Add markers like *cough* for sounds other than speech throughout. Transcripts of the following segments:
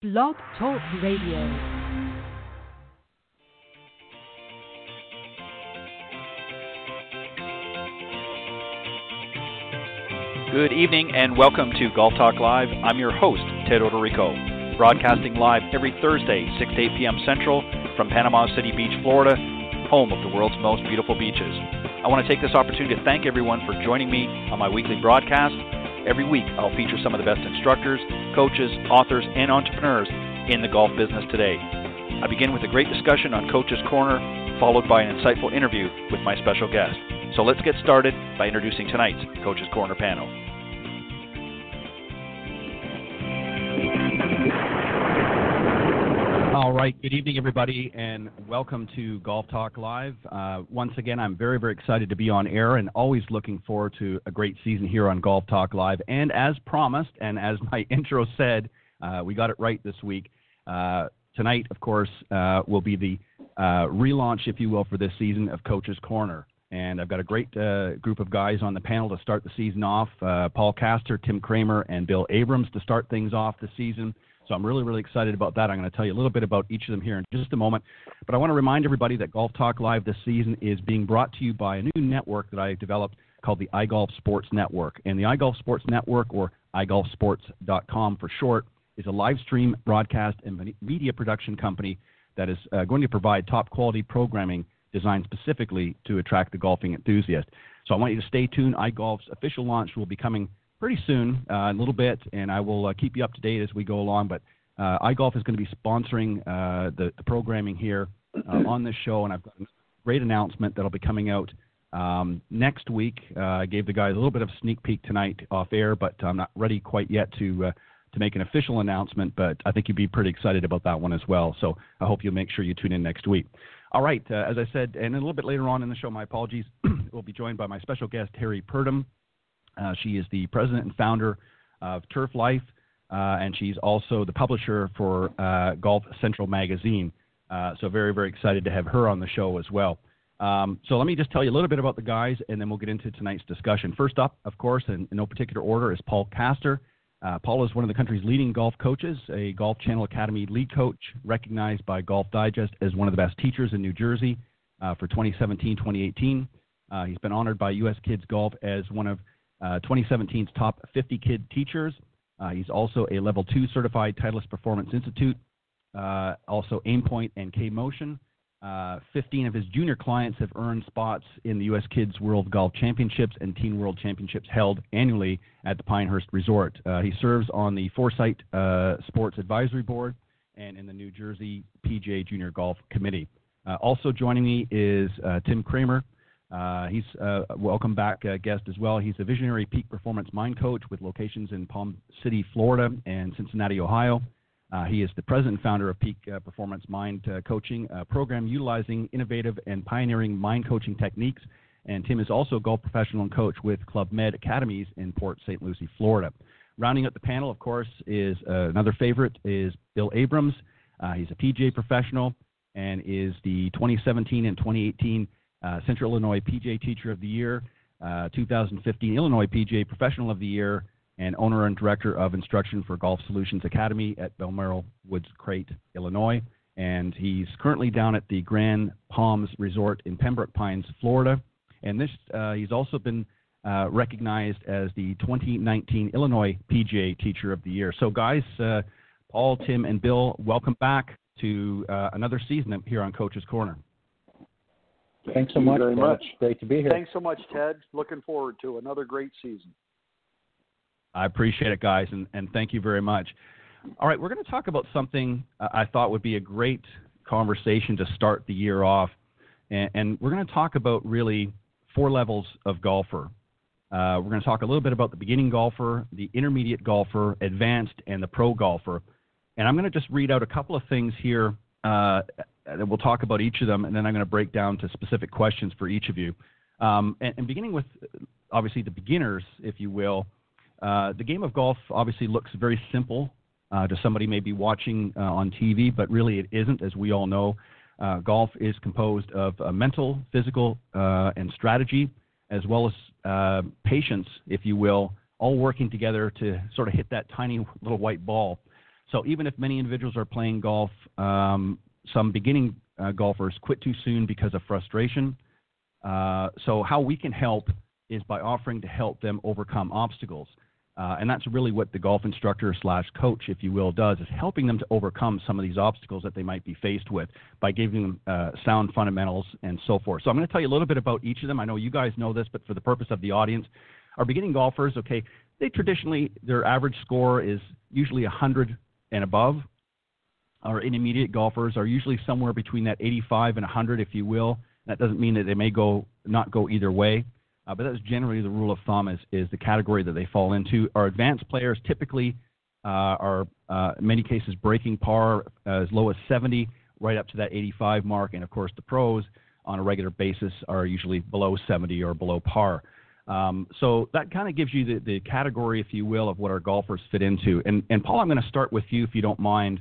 Blog Talk Radio. Good evening and welcome to Golf Talk Live. I'm your host, Ted Odorico, broadcasting live every Thursday, 6 to 8 p.m. Central from Panama City Beach, Florida, home of the world's most beautiful beaches. I want to take this opportunity to thank everyone for joining me on my weekly broadcast. Every week, I'll feature some of the best instructors, coaches, authors, and entrepreneurs in the golf business today. I begin with a great discussion on Coach's Corner, followed by an insightful interview with my special guest. So let's get started by introducing tonight's Coach's Corner panel. All right. Good evening, everybody, and welcome to Golf Talk Live. Uh, once again, I'm very, very excited to be on air and always looking forward to a great season here on Golf Talk Live. And as promised, and as *laughs* my intro said, uh, we got it right this week. Uh, tonight, of course, uh, will be the uh, relaunch, if you will, for this season of Coach's Corner. And I've got a great uh, group of guys on the panel to start the season off Paul Kaster, Tim Kremer, and Bill Abrams to start things off the season. So I'm really, really excited about that. I'm going to tell you a little bit about each of them here in just a moment. But I want to remind everybody that Golf Talk Live this season is being brought to you by a new network that I developed called the iGolf Sports Network. And the iGolf Sports Network, or iGolfsports.com for short, is a live stream broadcast and media production company that is uh, going to provide top quality programming designed specifically to attract the golfing enthusiast. So I want you to stay tuned. iGolf's official launch will be coming pretty soon, uh, in a little bit, and I will uh, keep you up to date as we go along. But uh, iGolf is going to be sponsoring uh, the, the, programming here uh, on this show, and I've got a great announcement that'll be coming out um, next week. Uh, I gave the guys a little bit of sneak peek tonight off air, but I'm not ready quite yet to to make an official announcement. But I think you'd be pretty excited about that one as well. So I hope you'll make sure you tune in next week. All right, as I said, and a little bit later on in the show, my apologies, *clears throat* we'll be joined by my special guest Terrie Purdum. Uh, she is the president and founder of Turf Life, uh, and she's also the publisher for uh, Golf Central magazine. Uh, so very, very excited to have her on the show as well. Um, so let me just tell you a little bit about the guys, and then we'll get into tonight's discussion. First up, of course, in, in no particular order, is Paul Kaster. Uh, Paul is one of the country's leading golf coaches, a Golf Channel Academy lead coach, recognized by Golf Digest as one of the best teachers in New Jersey uh, for 2017-2018. he's been honored by U.S. Kids Golf as one of uh, 2017's top 50 kid teachers. Uh, he's also a level two certified Titleist Performance Institute, uh, also Aimpoint and K Motion. Uh, 15 of his junior clients have earned spots in the U.S. Kids World Golf Championships and Teen World Championships held annually at the Pinehurst Resort. Uh, he serves on the Foresight uh, Sports Advisory Board and in the New Jersey PGA Junior Golf Committee. also joining me is Tim Kremer. Uh, he's a welcome back uh, guest as well. He's a visionary peak performance mind coach with locations in Palm City, Florida, and Cincinnati, Ohio. Uh, he is the president and founder of Peak uh, Performance Mind uh, Coaching, a program utilizing innovative and pioneering mind coaching techniques. And Tim is also a golf professional and coach with Club Med Academies in Port St. Lucie, Florida. Rounding out the panel, of course, is uh, another favorite is Bill Abrams. he's a PGA professional and is the 2017 and 2018 uh, Central Illinois PGA Teacher of the Year, uh, 2015 Illinois PGA Professional of the Year, and owner and director of instruction for Golf Solutions Academy at Balmoral Woods Crete, Illinois. And he's currently down at the Grand Palms Resort in Pembroke Pines, Florida. And this, uh, he's also been uh, recognized as the 2019 Illinois PGA Teacher of the Year. So, guys, uh, Paul, Tim, and Bill, welcome back to uh, another season here on Coach's Corner. Thanks so much. very much. Great to be here. Thanks so much, Ted. Looking forward to another great season. I appreciate it, guys, and, and thank you very much. All right, we're going to talk about something I thought would be a great conversation to start the year off. And, and we're going to talk about really four levels of golfer. Uh, we're going to talk a little bit about the beginning golfer, the intermediate golfer, advanced, and the pro golfer. And I'm going to just read out a couple of things here uh, and we'll talk about each of them, and then I'm going to break down to specific questions for each of you. Um, and, and, beginning with obviously the beginners, if you will, uh, the game of golf obviously looks very simple uh, to somebody maybe watching uh, on TV, but really it isn't, as we all know. Uh, golf is composed of mental, physical, uh, and strategy, as well as uh, patience, if you will, all working together to sort of hit that tiny little white ball. So even if many individuals are playing golf, um, some beginning uh, golfers quit too soon because of frustration. Uh, so how we can help is by offering to help them overcome obstacles. Uh, and that's really what the golf instructor slash coach, if you will, does is helping them to overcome some of these obstacles that they might be faced with by giving them uh, sound fundamentals and so forth. So I'm going to tell you a little bit about each of them. I know you guys know this, but for the purpose of the audience, our beginning golfers, okay, they traditionally their average score is usually 100 and above. Our intermediate golfers are usually somewhere between that 85 and 100, if you will. That doesn't mean that they may go not go either way. Uh, but that's generally the rule of thumb is, is the category that they fall into. Our advanced players typically uh, are, uh, in many cases, breaking par as low as 70, right up to that 85 mark. And of course, the pros on a regular basis are usually below 70 or below par. Um, so that kind of gives you the, the category, if you will, of what our golfers fit into. And, and Paul, I'm going to start with you, if you don't mind,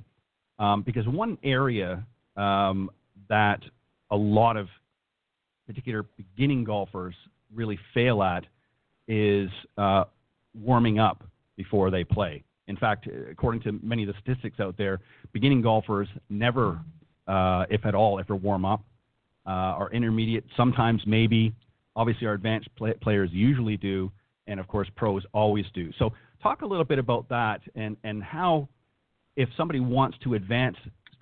um, because one area um, that a lot of particular beginning golfers really fail at is uh, warming up before they play. In fact, according to many of the statistics out there, beginning golfers never, uh, if at all, ever warm up. Uh, our intermediate, sometimes maybe. Obviously, our advanced play- players usually do, and of course, pros always do. So, talk a little bit about that and, and how, if somebody wants to advance,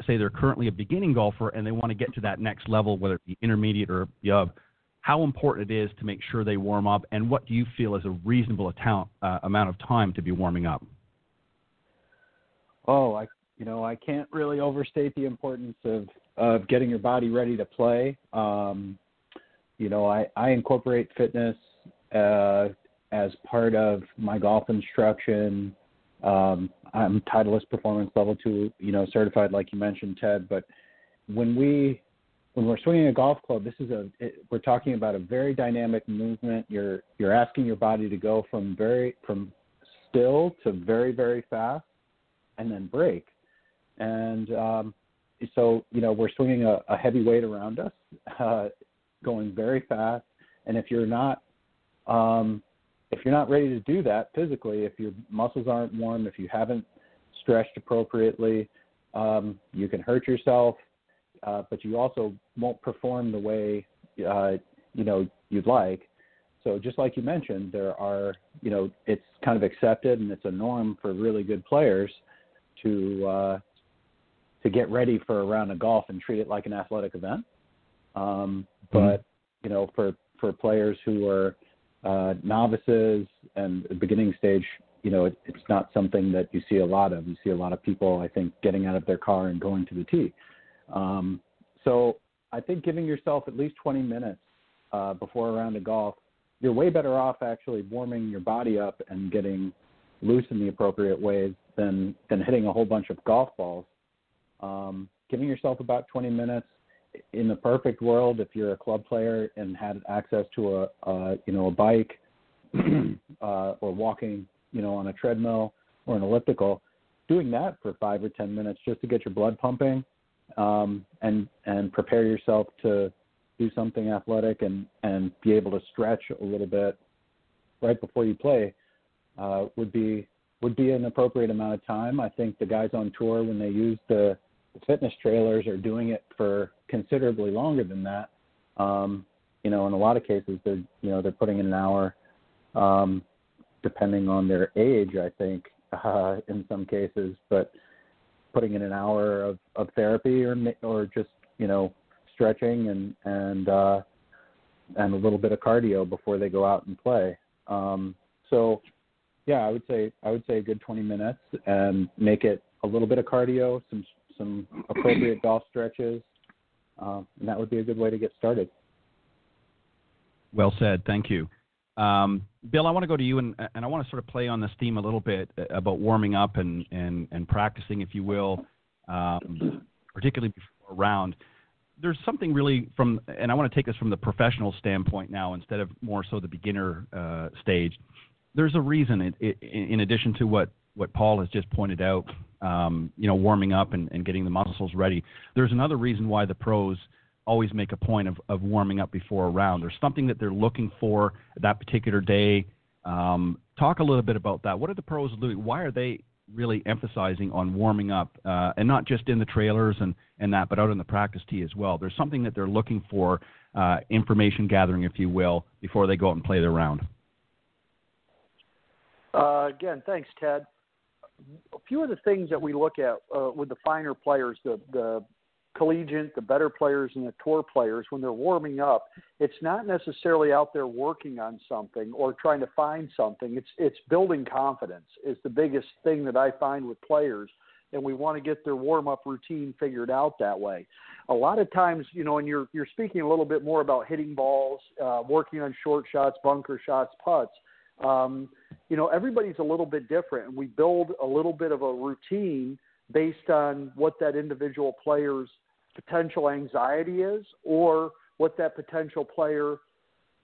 say they're currently a beginning golfer and they want to get to that next level, whether it be intermediate or above, how important it is to make sure they warm up, and what do you feel is a reasonable account, uh, amount of time to be warming up? Oh, I you know I can't really overstate the importance of of getting your body ready to play. Um, you know, I I incorporate fitness uh, as part of my golf instruction. Um, I'm Titleist Performance Level Two, you know, certified, like you mentioned, Ted. But when we when we're swinging a golf club, this is a it, we're talking about a very dynamic movement. You're you're asking your body to go from very from still to very very fast, and then break. And um, so you know we're swinging a, a heavy weight around us, uh, going very fast. And if you're not um, if you're not ready to do that physically, if your muscles aren't warm, if you haven't stretched appropriately, um, you can hurt yourself uh, but you also won't perform the way uh, you know you'd like. So just like you mentioned, there are you know it's kind of accepted and it's a norm for really good players to uh, to get ready for a round of golf and treat it like an athletic event. Um, mm-hmm. but you know for for players who are uh, novices and beginning stage, you know, it, it's not something that you see a lot of. You see a lot of people, I think, getting out of their car and going to the tee. Um, so I think giving yourself at least 20 minutes uh, before a round of golf, you're way better off actually warming your body up and getting loose in the appropriate ways than than hitting a whole bunch of golf balls. Um, giving yourself about 20 minutes in the perfect world, if you're a club player and had access to a, a you know a bike *clears throat* uh, or walking you know on a treadmill or an elliptical, doing that for five or 10 minutes just to get your blood pumping um, and and prepare yourself to do something athletic and and be able to stretch a little bit right before you play uh, would be would be an appropriate amount of time. I think the guys on tour when they use the, the fitness trailers are doing it for considerably longer than that. Um, you know, in a lot of cases they're you know they're putting in an hour, um, depending on their age. I think *laughs* uh, in some cases, but putting in an hour of, of therapy or or just you know stretching and and uh, and a little bit of cardio before they go out and play. Um, so yeah, I would say I would say a good 20 minutes and make it a little bit of cardio, some some appropriate golf stretches, uh, and that would be a good way to get started. Well said. Thank you. Um, Bill, I want to go to you, and, and I want to sort of play on this theme a little bit uh, about warming up and, and, and practicing, if you will, um, particularly before a round. There's something really from, and I want to take this from the professional standpoint now instead of more so the beginner uh, stage. There's a reason, it, it, in addition to what, what Paul has just pointed out, um, you know, warming up and, and getting the muscles ready. There's another reason why the pros – always make a point of, of warming up before a round. There's something that they're looking for that particular day. Um, talk a little bit about that. What are the pros doing? Why are they really emphasizing on warming up, uh, and not just in the trailers and, and that, but out on the practice tee as well. There's something that they're looking for, uh, information gathering, if you will, before they go out and play their round. Uh, again, thanks, Ted. A few of the things that we look at uh, with the finer players, the, the collegiate, the better players, and the tour players, when they're warming up, it's not necessarily out there working on something or trying to find something. It's it's building confidence is the biggest thing that I find with players, and we want to get their warm up routine figured out that way. A lot of times, you know, and you're you're speaking a little bit more about hitting balls, uh, working on short shots, bunker shots, putts. Um, you know, everybody's a little bit different, and we build a little bit of a routine based on what that individual player's potential anxiety is or what that potential player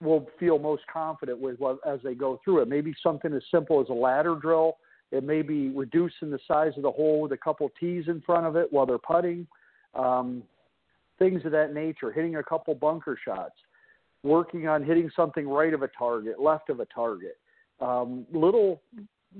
will feel most confident with as they go through it. Maybe something as simple as a ladder drill. It may be reducing the size of the hole with a couple tees in front of it while they're putting. Um, things of that nature. Hitting a couple bunker shots. Working on hitting something right of a target, left of a target. Um, little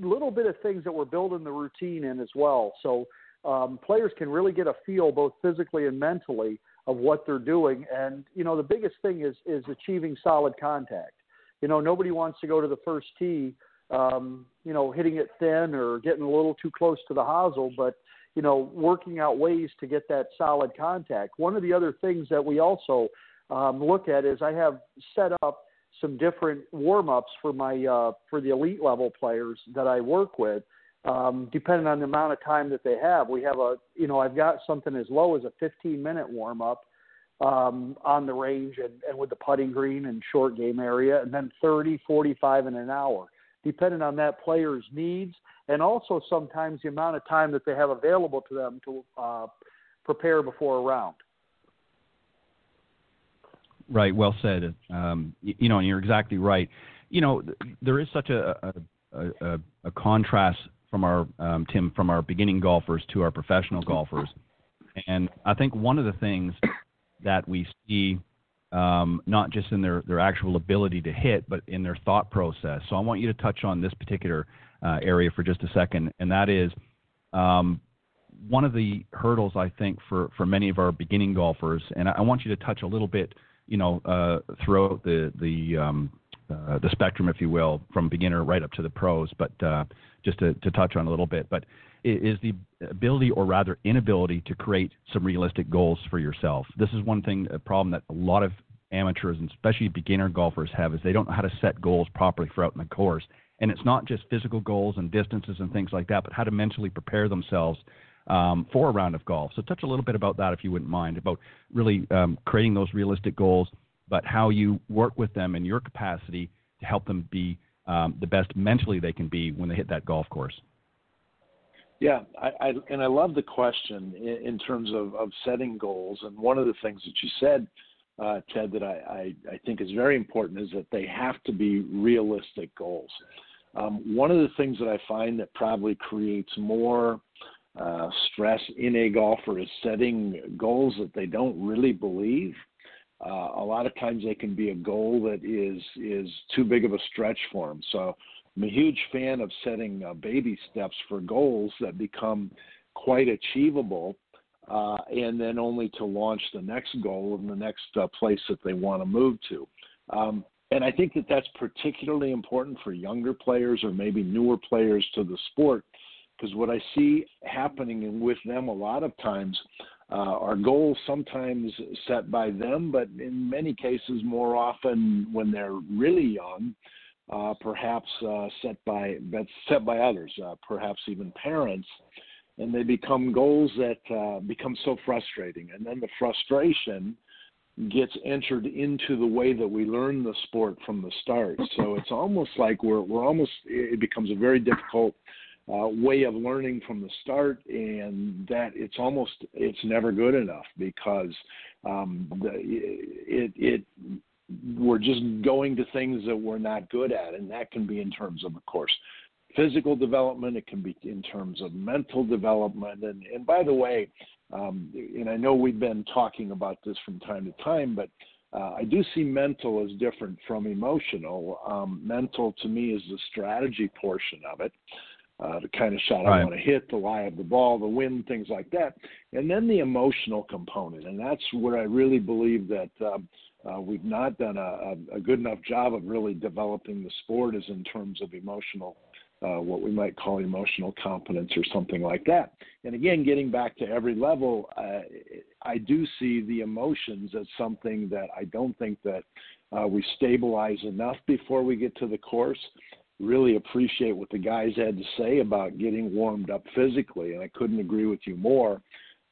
little bit of things that we're building the routine in as well. So um, players can really get a feel both physically and mentally of what they're doing. And you know, the biggest thing is is achieving solid contact. You know, nobody wants to go to the first tee, um, you know, hitting it thin or getting a little too close to the hosel, but you know, working out ways to get that solid contact. One of the other things that we also um, look at is I have set up some different warm ups for my uh, for the elite level players that I work with um, depending on the amount of time that they have. We have a, you know, I've got something as low as a 15 minute warm up um, on the range and, and with the putting green and short game area, and then 30, 45, and an hour, depending on that player's needs, and also sometimes the amount of time that they have available to them to uh, prepare before a round. Right. Well said. Um, you, you know, and you're exactly right. You know, there is such a, a, a, a contrast from our um, Tim from our beginning golfers to our professional golfers, and I think one of the things that we see um, not just in their their actual ability to hit, but in their thought process. So I want you to touch on this particular uh, area for just a second, and that is. Um, one of the hurdles I think for, for many of our beginning golfers, and I, I want you to touch a little bit, you know, uh, throughout the the um, uh, the spectrum, if you will, from beginner right up to the pros. But uh, just to, to touch on a little bit, but is the ability or rather inability to create some realistic goals for yourself. This is one thing, a problem that a lot of amateurs and especially beginner golfers have is they don't know how to set goals properly throughout the course. And it's not just physical goals and distances and things like that, but how to mentally prepare themselves um, for a round of golf. So touch a little bit about that if you wouldn't mind, about really um, creating those realistic goals, but how you work with them in your capacity to help them be um, the best mentally they can be when they hit that golf course. Yeah, I, I and I love the question in, in terms of, of setting goals. And one of the things that you said, uh, Ted, that I, I, I think is very important is that they have to be realistic goals. Um, one of the things that I find that probably creates more uh, stress in a golfer is setting goals that they don't really believe uh, a lot of times they can be a goal that is is too big of a stretch for them. So I'm a huge fan of setting uh, baby steps for goals that become quite achievable, uh, and then only to launch the next goal and the next uh, place that they want to move to. Um, and I think that that's particularly important for younger players or maybe newer players to the sport, because what I see happening with them a lot of times uh, are goals sometimes set by them, but in many cases, more often when they're really young, uh, perhaps uh, set by set by others, uh, perhaps even parents, and they become goals that uh, become so frustrating, and then the frustration gets entered into the way that we learn the sport from the start. So it's almost like we're we're almost it becomes a very difficult uh, way of learning from the start, and that it's almost it's never good enough because um, the, it it we're just going to things that we're not good at, and that can be in terms of, of course, physical development. It can be in terms of mental development, and and by the way, um, and I know we've been talking about this from time to time, but uh, I do see mental as different from emotional. Um, mental to me is the strategy portion of it. Uh, the kind of shot right. I want to hit, the lie of the ball, the wind, things like that, and then the emotional component, and that's where I really believe that. Um, uh, we've not done a, a, good enough job of really developing the sport is in terms of emotional uh, what we might call emotional competence or something like that. And again, getting back to every level, uh, I do see the emotions as something that I don't think that uh, we stabilize enough before we get to the course. Really appreciate what the guys had to say about getting warmed up physically, and I couldn't agree with you more.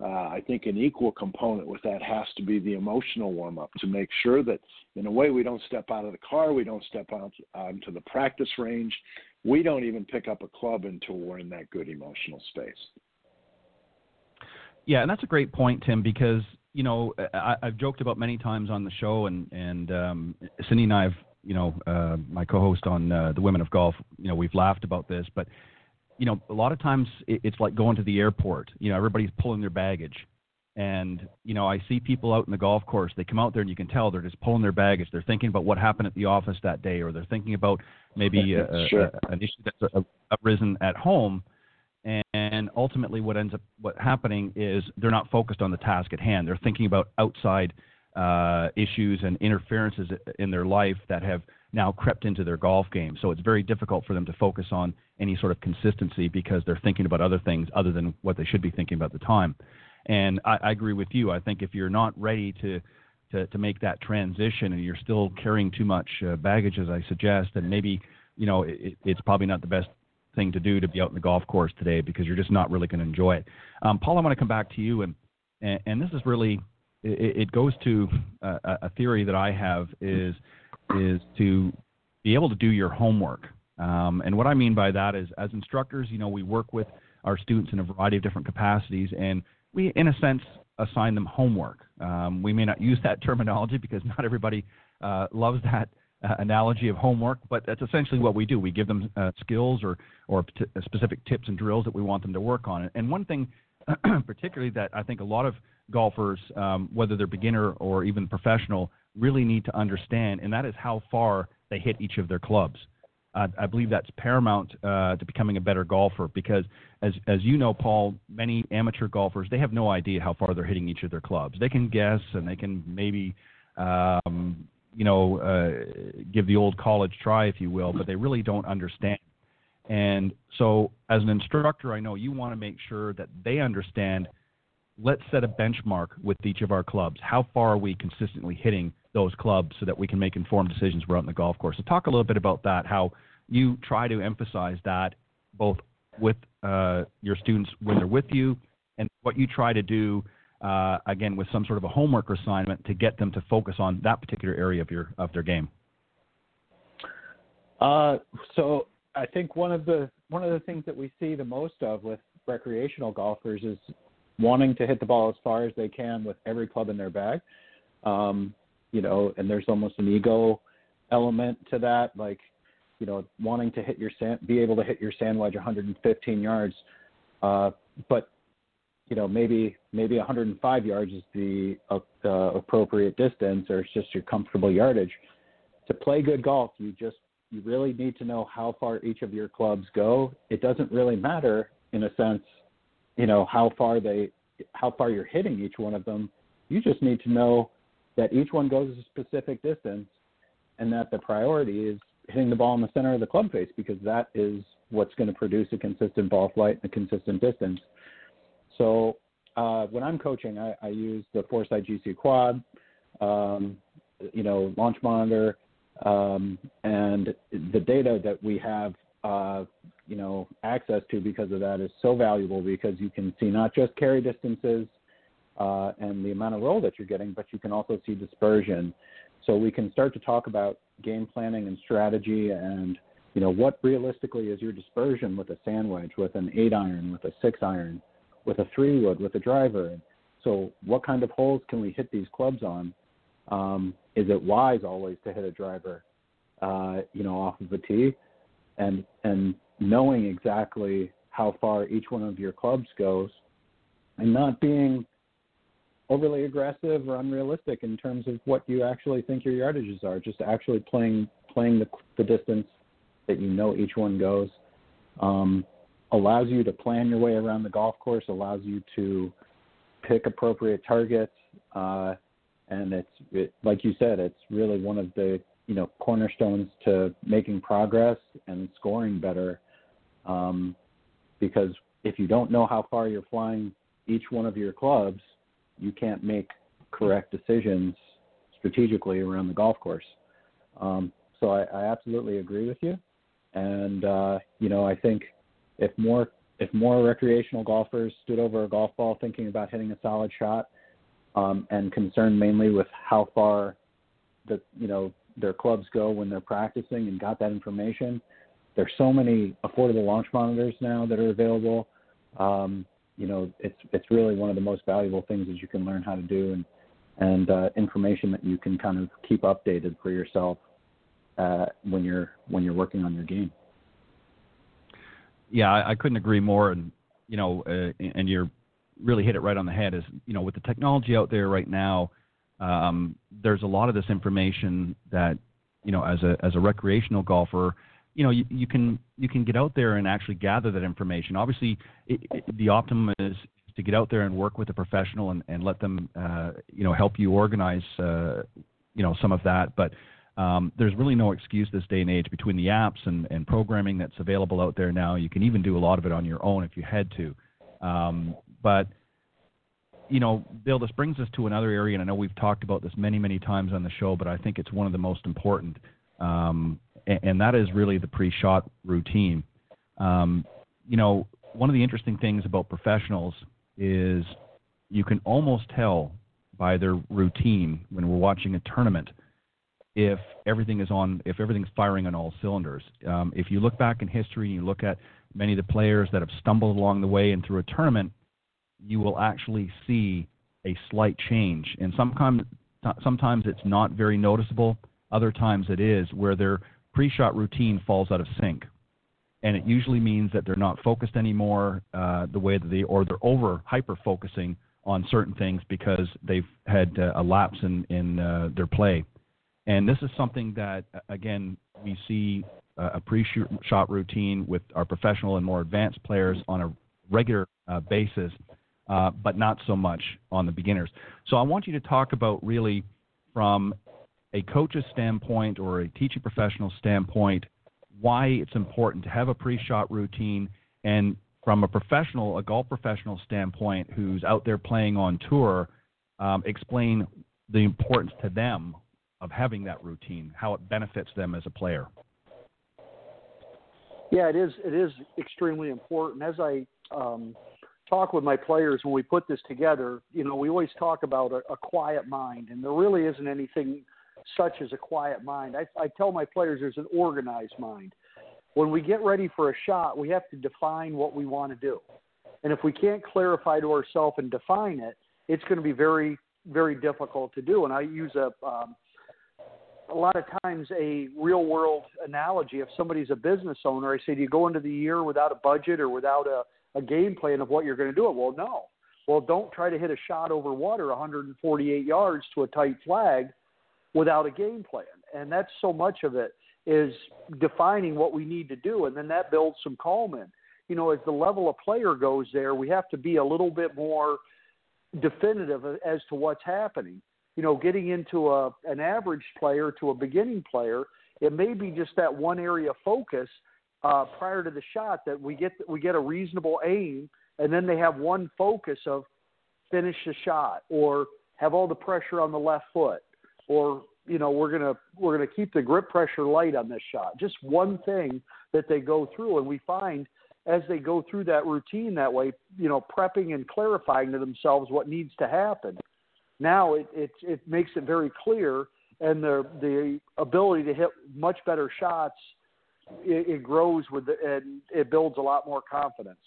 Uh, I think an equal component with that has to be the emotional warm up to make sure that, in a way, we don't step out of the car, we don't step out onto the practice range, we don't even pick up a club until we're in that good emotional space. Yeah, and that's a great point, Tim, because you know I, have joked about many times on the show, and and um, Cindy and I have, you know, uh, my co-host on uh, the Women of Golf, you know, we've laughed about this, but you know, a lot of times it's like going to the airport. You know, everybody's pulling their baggage, and you know, I see people out in the golf course. They come out there, and you can tell they're just pulling their baggage. They're thinking about what happened at the office that day, or they're thinking about maybe a, sure. a, an issue that's arisen at home. And ultimately, what ends up what happening is they're not focused on the task at hand. They're thinking about outside uh, issues and interferences in their life that have now crept into their golf game. So it's very difficult for them to focus on any sort of consistency because they're thinking about other things other than what they should be thinking about at the time. And I, I agree with you. I think if you're not ready to to, to make that transition and you're still carrying too much uh, baggage, as I suggest, then maybe you know it, it's probably not the best thing to do to be out in the golf course today because you're just not really going to enjoy it. Um, Paul, I want to come back to you, and and, and this is really it, it goes to a, a, theory that I have is is to be able to do your homework. Um, and what I mean by that is, as instructors, you know, we work with our students in a variety of different capacities, and we, in a sense, assign them homework. Um, we may not *laughs* use that terminology because not everybody uh, loves that uh, analogy of homework, but that's essentially what we do. We give them uh, skills or or t- uh, specific tips and drills that we want them to work on. And one thing, *clears throat* particularly that I think a lot of golfers, um, whether they're beginner or even professional, really need to understand, and that is how far they hit each of their clubs. Uh, I believe that's paramount uh, to becoming a better golfer because, as as you know, Paul, many amateur golfers they have no idea how far they're hitting each of their clubs. They can guess and they can maybe um, you know, uh, give the old college try, if you will, but they really don't understand. And so, as an instructor, I know you want to make sure that they understand. Let's set a benchmark with each of our clubs. How far are we consistently hitting those clubs so that we can make informed decisions we're out the golf course? So, talk a little bit about that. How you try to emphasize that both with uh, your students when they're with you, and what you try to do uh, again with some sort of a homework assignment to get them to focus on that particular area of your of their game? Uh, so I think one of the one of the things that we see the most of with recreational golfers is wanting to hit the ball as far as they can with every club in their bag. Um, you know, and there's almost an ego element to that, like you know, wanting to hit your sand, be able to hit your sand wedge 115 yards, uh, but you know maybe maybe 105 yards is the uh, uh, appropriate distance or it's just your comfortable yardage to play good golf you just you really need to know how far each of your clubs go it doesn't really matter in a sense you know how far they how far you're hitting each one of them you just need to know that each one goes a specific distance and that the priority is hitting the ball in the center of the club face because that is what's going to produce a consistent ball flight and a consistent distance. So uh, when I'm coaching, I, I use the Foresight GC Quad, um, you know, Launch Monitor, um, and the data that we have, uh, you know, access to because of that is so valuable because you can see not just carry distances uh, and the amount of roll that you're getting, but you can also see dispersion. So we can start to talk about game planning and strategy and you know what realistically is your dispersion with a sand wedge, with an eight iron, with a six iron, with a three wood, with a driver. So, what kind of holes can we hit these clubs on? Um, is it wise always to hit a driver, uh, you know, off of a tee, and and knowing exactly how far each one of your clubs goes, and not being overly aggressive or unrealistic in terms of what you actually think your yardages are. Just actually playing playing the the distance that you know each one goes. Um, allows you to plan your way around the golf course, allows you to pick appropriate targets, uh, and it's it, like you said, it's really one of the you know cornerstones to making progress and scoring better. Um, because if you don't know how far you're flying each one of your clubs, you can't make correct decisions strategically around the golf course. Um, so I, I absolutely agree with you, and uh, you know I think if more if more recreational golfers stood over a golf ball thinking about hitting a solid shot um, and concerned mainly with how far the you know their clubs go when they're practicing and got that information. There's so many affordable launch monitors now that are available. Um, you know, it's it's really one of the most valuable things that you can learn how to do and and uh, information that you can kind of keep updated for yourself uh, when you're when you're working on your game. Yeah, I, I couldn't agree more. And you know, uh, and you're really hit it right on the head. Is you know, with the technology out there right now, um, there's a lot of this information that you know, as a as a recreational golfer, you know, you, you can you can get out there and actually gather that information. Obviously, it, it, the optimum is to get out there and work with a professional and, and let them, uh, you know, help you organize, uh, you know, some of that. But um, there's really no excuse this day and age between the apps and, and programming that's available out there now. You can even do a lot of it on your own if you had to. Um, but you know, Bill, this brings us to another area, and I know we've talked about this many, many times on the show, but I think it's one of the most important, um, and, that is really the pre-shot routine. Um, you know, one of the interesting things about professionals is you can almost tell by their routine when we're watching a tournament if everything is on if everything's firing on all cylinders. Um, if you look back in history and you look at many of the players that have stumbled along the way and through a tournament, you will actually see a slight change. And sometimes sometimes it's not very noticeable. Other times it is where their pre-shot routine falls out of sync and it usually means that they're not focused anymore uh, the way that they or they're over hyper focusing on certain things because they've had uh, a lapse in in uh, their play. And this is something that again we see uh, a pre-shot routine with our professional and more advanced players on a regular uh, basis, uh, but not so much on the beginners. So I want you to talk about really from a coach's standpoint or a teaching professional standpoint why it's important to have a pre-shot routine and from a professional, a golf professional standpoint who's out there playing on tour, um, explain the importance to them of having that routine, how it benefits them as a player. Yeah, it is. It is extremely important. As I um, talk with my players when we put this together, you know, we always talk about a, a quiet mind, and there really isn't anything such as a quiet mind. I, I tell my players there's an organized mind. When we get ready for a shot, we have to define what we want to do. And if we can't clarify to ourselves and define it, it's going to be very, very difficult to do. And I use a, um, a lot of times a real world analogy. If somebody's a business owner, I say, do you go into the year without a budget or without a, a game plan of what you're going to do? Well, no. Well, don't try to hit a shot over water 148 yards to a tight flag without a game plan. And that's so much of it is defining what we need to do, and then that builds some calm in. You know, as the level of player goes there, we have to be a little bit more definitive as to what's happening. You know, getting into a an average player to a beginning player, it may be just that one area of focus uh, prior to the shot that we get we get a reasonable aim, and then they have one focus of finish the shot or have all the pressure on the left foot or you know we're gonna we're gonna keep the grip pressure light on this shot. Just one thing that they go through, and we find as they go through that routine that way, you know, prepping and clarifying to themselves what needs to happen. Now it it, it makes it very clear, and the the ability to hit much better shots. It, it grows with the, and it builds a lot more confidence.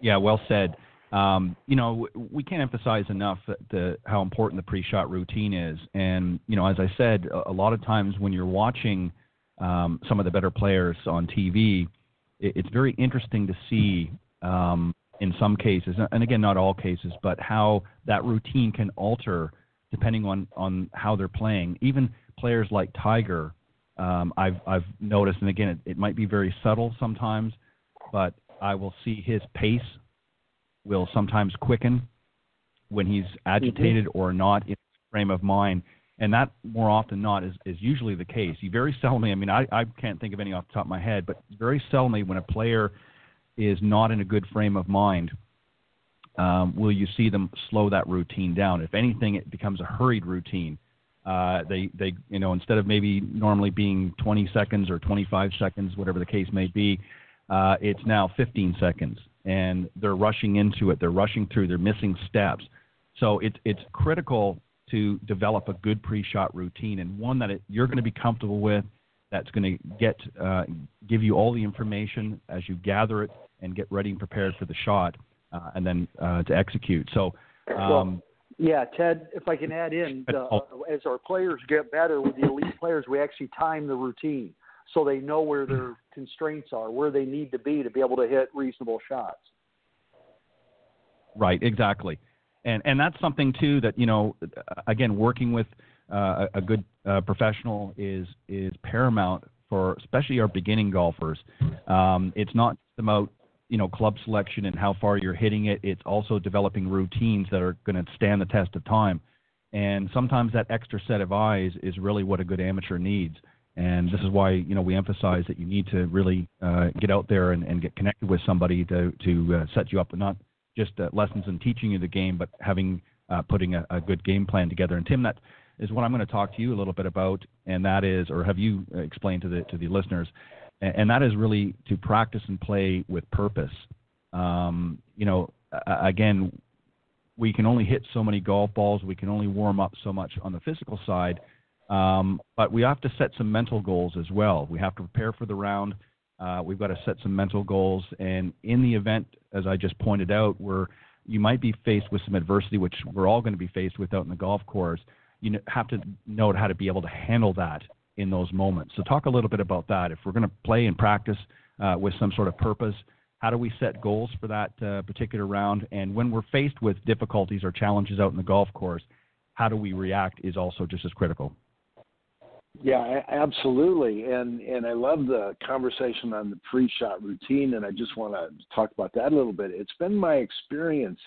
Yeah, well said. Um, you know, we can't emphasize enough the, how important the pre-shot routine is. And you know, as I said, a, a lot of times when you're watching um, some of the better players on TV, it, it's very interesting to see um, in some cases, and again, not all cases, but how that routine can alter depending on on how they're playing. Even players like Tiger, um, I've I've noticed, and again, it, it might be very subtle sometimes, but I will see his pace will sometimes quicken when he's agitated mm-hmm. or not in frame of mind. And that more often not is, is usually the case. You very seldomly, I mean, I, I can't think of any off the top of my head, but very seldomly when a player is not in a good frame of mind, um, will you see them slow that routine down? If anything, it becomes a hurried routine. Uh, they, they, you know, instead of maybe normally being 20 seconds or 25 seconds, whatever the case may be, uh, it's now 15 seconds, and they're rushing into it. They're rushing through. They're missing steps. So it's it's critical to develop a good pre-shot routine and one that it, you're going to be comfortable with. That's going to get uh, give you all the information as you gather it and get ready and prepared for the shot, uh, and then uh, to execute. So. Um, well, yeah, Ted, if I can add in, uh, as our players get better with the elite players, we actually time the routine so they know where their constraints are, where they need to be to be able to hit reasonable shots. Right, exactly, and and that's something too that you know, again, working with uh, a good uh, professional is is paramount for especially our beginning golfers. Um, it's not just about you know club selection and how far you're hitting it. It's also developing routines that are going to stand the test of time. And sometimes that extra set of eyes is really what a good amateur needs. And this is why you know we emphasize that you need to really uh, get out there and, and, get connected with somebody to to uh, set you up, and not just uh, lessons and teaching you the game, but having uh, putting a, a, good game plan together. And Tim, that is what I'm going to talk to you a little bit about, and that is, or have you explained to the to the listeners, and, and that is really to practice and play with purpose. Um, you know, again, we can only hit so many golf balls. We can only warm up so much on the physical side um, but we have to set some mental goals as well. We have to prepare for the round. Uh, we've got to set some mental goals. And in the event, as I just pointed out, where you might be faced with some adversity, which we're all going to be faced with out in the golf course, you have to know how to be able to handle that in those moments. So, talk a little bit about that. If we're going to play and practice uh, with some sort of purpose, how do we set goals for that uh, particular round? And when we're faced with difficulties or challenges out in the golf course, how do we react is also just as critical. Yeah, absolutely, and and I love the conversation on the pre-shot routine, and I just want to talk about that a little bit. It's been my experience,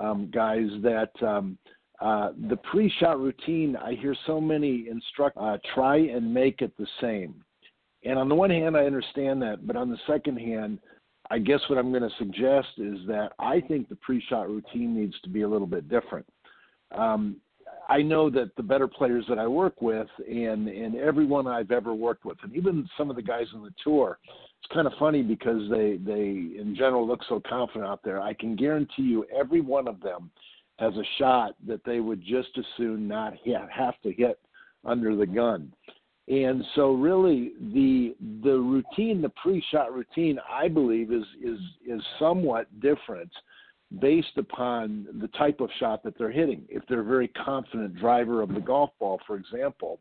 um, guys, that um, uh, the pre-shot routine. I hear so many instruct uh, try and make it the same, and on the one hand, I understand that, but on the second hand, I guess what I'm going to suggest is that I think the pre-shot routine needs to be a little bit different. Um, I know that the better players that I work with, and and everyone I've ever worked with, and even some of the guys on the tour, it's kind of funny because they they in general look so confident out there. I can guarantee you, every one of them has a shot that they would just as soon not hit, have to hit under the gun. And so, really, the the routine, the pre-shot routine, I believe, is is is somewhat different based upon the type of shot that they're hitting. If they're a very confident driver of the golf ball, for example,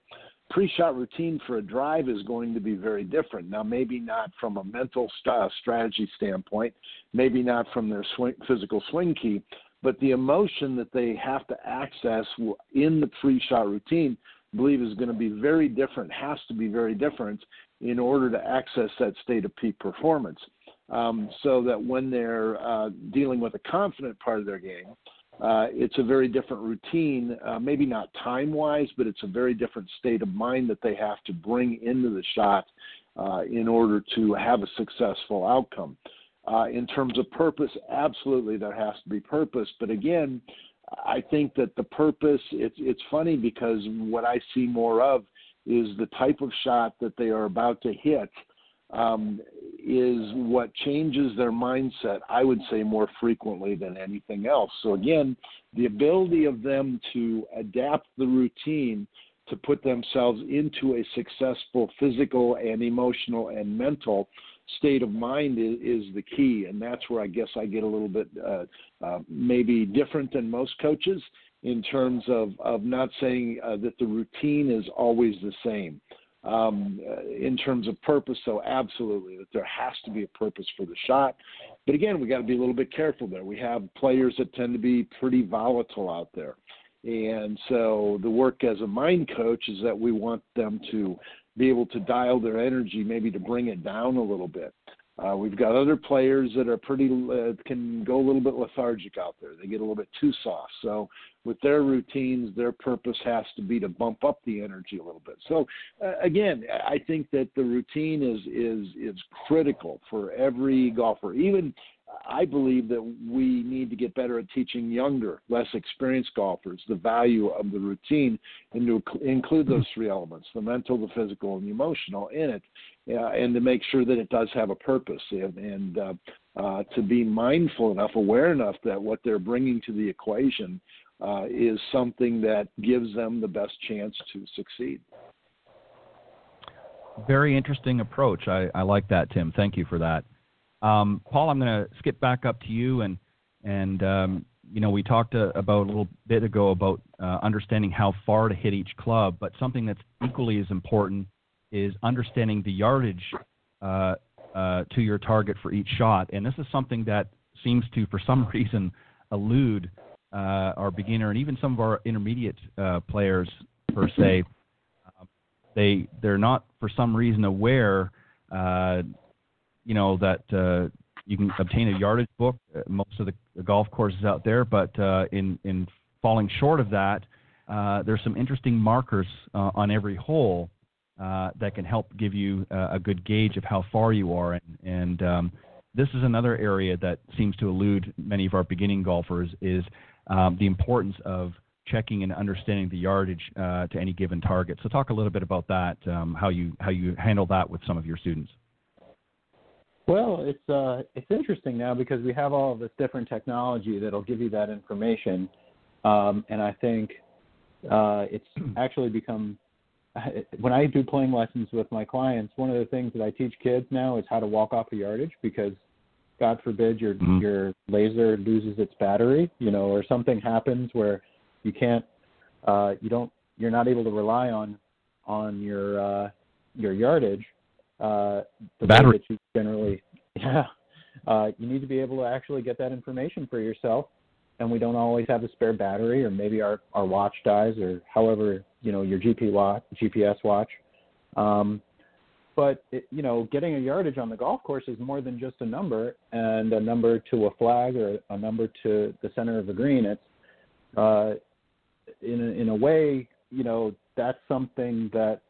pre-shot routine for a drive is going to be very different. Now, maybe not from a mental st- uh, strategy standpoint, maybe not from their swing, physical swing key, but the emotion that they have to access in the pre-shot routine, I believe, is going to be very different. Has to be very different in order to access that state of peak performance um, so that when they're uh, dealing with a confident part of their game, uh, it's a very different routine, uh, maybe not time wise, but it's a very different state of mind that they have to bring into the shot uh, in order to have a successful outcome. Uh, in terms of purpose, absolutely there has to be purpose. But again, I think that the purpose, it's, it's funny because what I see more of is the type of shot that they are about to hit um, is what changes their mindset, I would say, more frequently than anything else. So, again, the ability of them to adapt the routine to put themselves into a successful physical and emotional and mental state of mind is, is the key. And that's where I guess I get a little bit uh, uh, maybe different than most coaches in terms of, of not saying uh, that the routine is always the same um, in terms of purpose. So absolutely, that there has to be a purpose for the shot. But again, we got to be a little bit careful there. We have players that tend to be pretty volatile out there. And so the work as a mind coach is that we want them to be able to dial their energy, maybe to bring it down a little bit. Uh, we've got other players that are pretty uh, can go a little bit lethargic out there. They get a little bit too soft. So with their routines, their purpose has to be to bump up the energy a little bit. So uh, again, I think that the routine is is is critical for every golfer. Even I believe that we need to get better at teaching younger, less experienced golfers the value of the routine and to include those three elements the mental, the physical, and the emotional in it, uh, and to make sure that it does have a purpose and, and uh, uh, to be mindful enough, aware enough that what they're bringing to the equation uh, is something that gives them the best chance to succeed. Very interesting approach. I, I like that, Tim. Thank you for that. Um, Paul, I'm going to skip back up to you, and and um, you know we talked uh, about a little bit ago about uh, understanding how far to hit each club, but something that's equally as important is understanding the yardage uh, uh, to your target for each shot, and this is something that seems to, for some *laughs* reason, elude uh, our beginner and even some of our intermediate players per se. Um, they they're not for some reason aware you know that uh, you can obtain a yardage book. Uh, most of the, the golf courses out there, but uh, in in falling short of that, uh, there's some interesting markers uh, on every hole uh, that can help give you uh, a good gauge of how far you are. And, and um, this is another area that seems to elude many of our beginning golfers is um, the importance of checking and understanding the yardage uh, to any given target. So talk a little bit about that, um, how you how you handle that with some of your students. Well, it's uh, it's interesting now because we have all of this different technology that'll give you that information, um, and I think uh, it's *clears throat* actually become when I do playing lessons with my clients. One of the things that I teach kids now is how to walk off a yardage because, God forbid, your mm-hmm. your laser loses its battery, you know, or something happens where you can't, uh, you don't, you're not able to rely on on your uh, your yardage uh, the battery. that you generally, *laughs* yeah, uh, you need to be able to actually get that information for yourself. And we don't always have a spare battery, or maybe our our watch dies, or however you know your GP watch, GPS watch. Um, but it, you know, getting a yardage on the golf course is more than just a number and a number to a flag or a number to the center of the green. It's uh, in a, in a way, you know, that's something that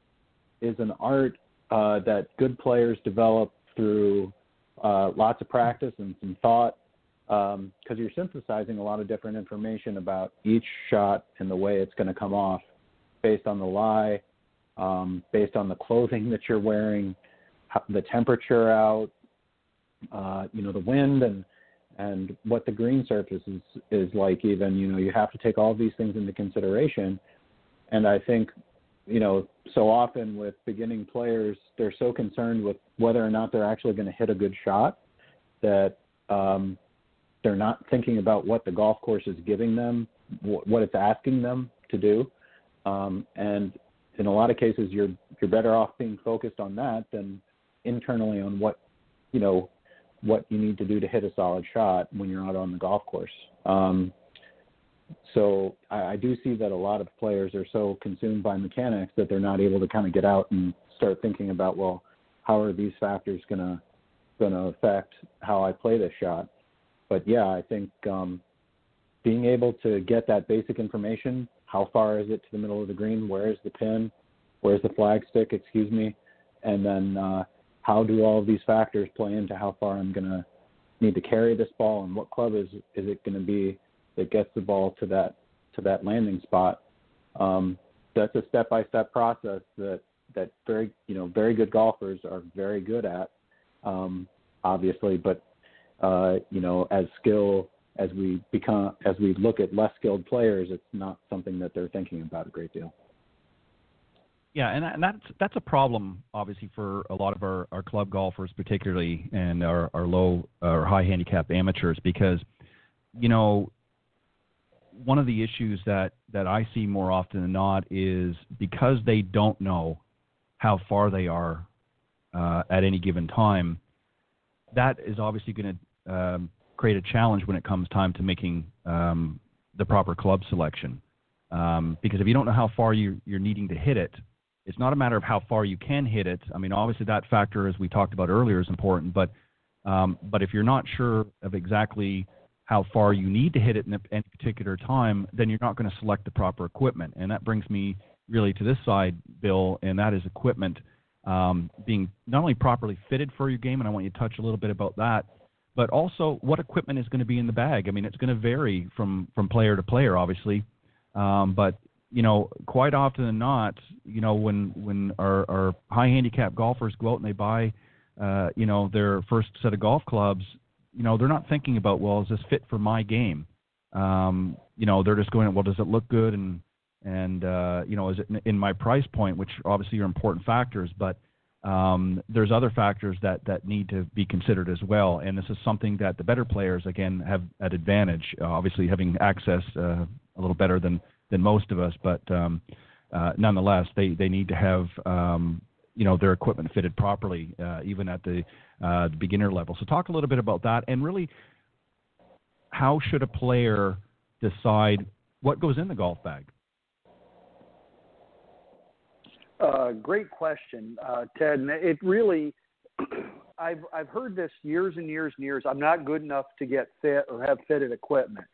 is an art uh, that good players develop through uh, lots of practice and some thought because um, you're synthesizing a lot of different information about each shot and the way it's going to come off based on the lie, um, based on the clothing *laughs* that you're wearing, the temperature out, uh, you know, the wind and and what the green surface is is like. Even you know, you have to take all these things into consideration. And I think you know, so often with beginning players, they're so concerned with whether or not they're actually going to hit a good shot that um, they're not thinking about what the golf course is giving them, wh- what it's asking them to do. Um, and in a lot of cases, you're you're better off being focused on that than internally on what you know what you need to do to hit a solid shot when you're out on the golf course. Um, so I, I do see that a lot of players are so consumed by mechanics that they're not able to kind of get out and start thinking about, well, how are these factors gonna gonna affect how I play this shot? But yeah, I think um, being able to get that basic information, how far is it to the middle of the green? Where is the pin? Where's the flag stick? Excuse me, and then uh, how do all of these factors play into how far I'm gonna need to carry this ball and what club is is it going to be that gets the ball to that to that landing spot. Um, that's a step by step process that that very you know very good golfers are very good at, um, obviously. But uh, you know, as skill as we become as we look at less skilled players, it's not something that they're thinking about a great deal. Yeah, and, and that's that's a problem obviously for a lot of our, our club golfers, particularly and our, our low or high handicap amateurs, because you know one of the issues that that I see more often than not is because they don't know how far they are uh, at any given time. That is obviously going to um, create a challenge when it comes time to making um, the proper club selection. Um, because if you don't know how far you, you're needing to hit it, it's not a matter of how far you can hit it. I mean, obviously that factor, as we talked about earlier, is important. But um, but if you're not sure of exactly how far you need to hit it in any particular time, then you're not going to select the proper equipment. And that brings me really to this side, Bill, and that is equipment um, being not only properly fitted for your game, and I want you to touch a little bit about that, but also what equipment is going to be in the bag. I mean, it's going to vary from from player to player, obviously, um, but you know, quite often than not, you know, when when our, our high handicap golfers go out and they buy, uh, you know, their first set of golf clubs, you know, they're not thinking about, well, is this fit for my game? Um, you know, they're just going, well, does it look good and and uh, you know, is it in my price point, which obviously are important factors, but um, there's other factors that that need to be considered as well. And this is something that the better players again have at advantage, uh, obviously having access uh, a little better than than most of us, but um, uh, nonetheless, they they need to have um, you know their equipment fitted properly, uh, even at the, uh, the beginner level. So talk a little bit about that, and really, how should a player decide what goes in the golf bag? Uh, great question, uh, Ted. And it really, *clears throat* I've I've heard this years and years and years. I'm not good enough to get fit or have fitted equipment.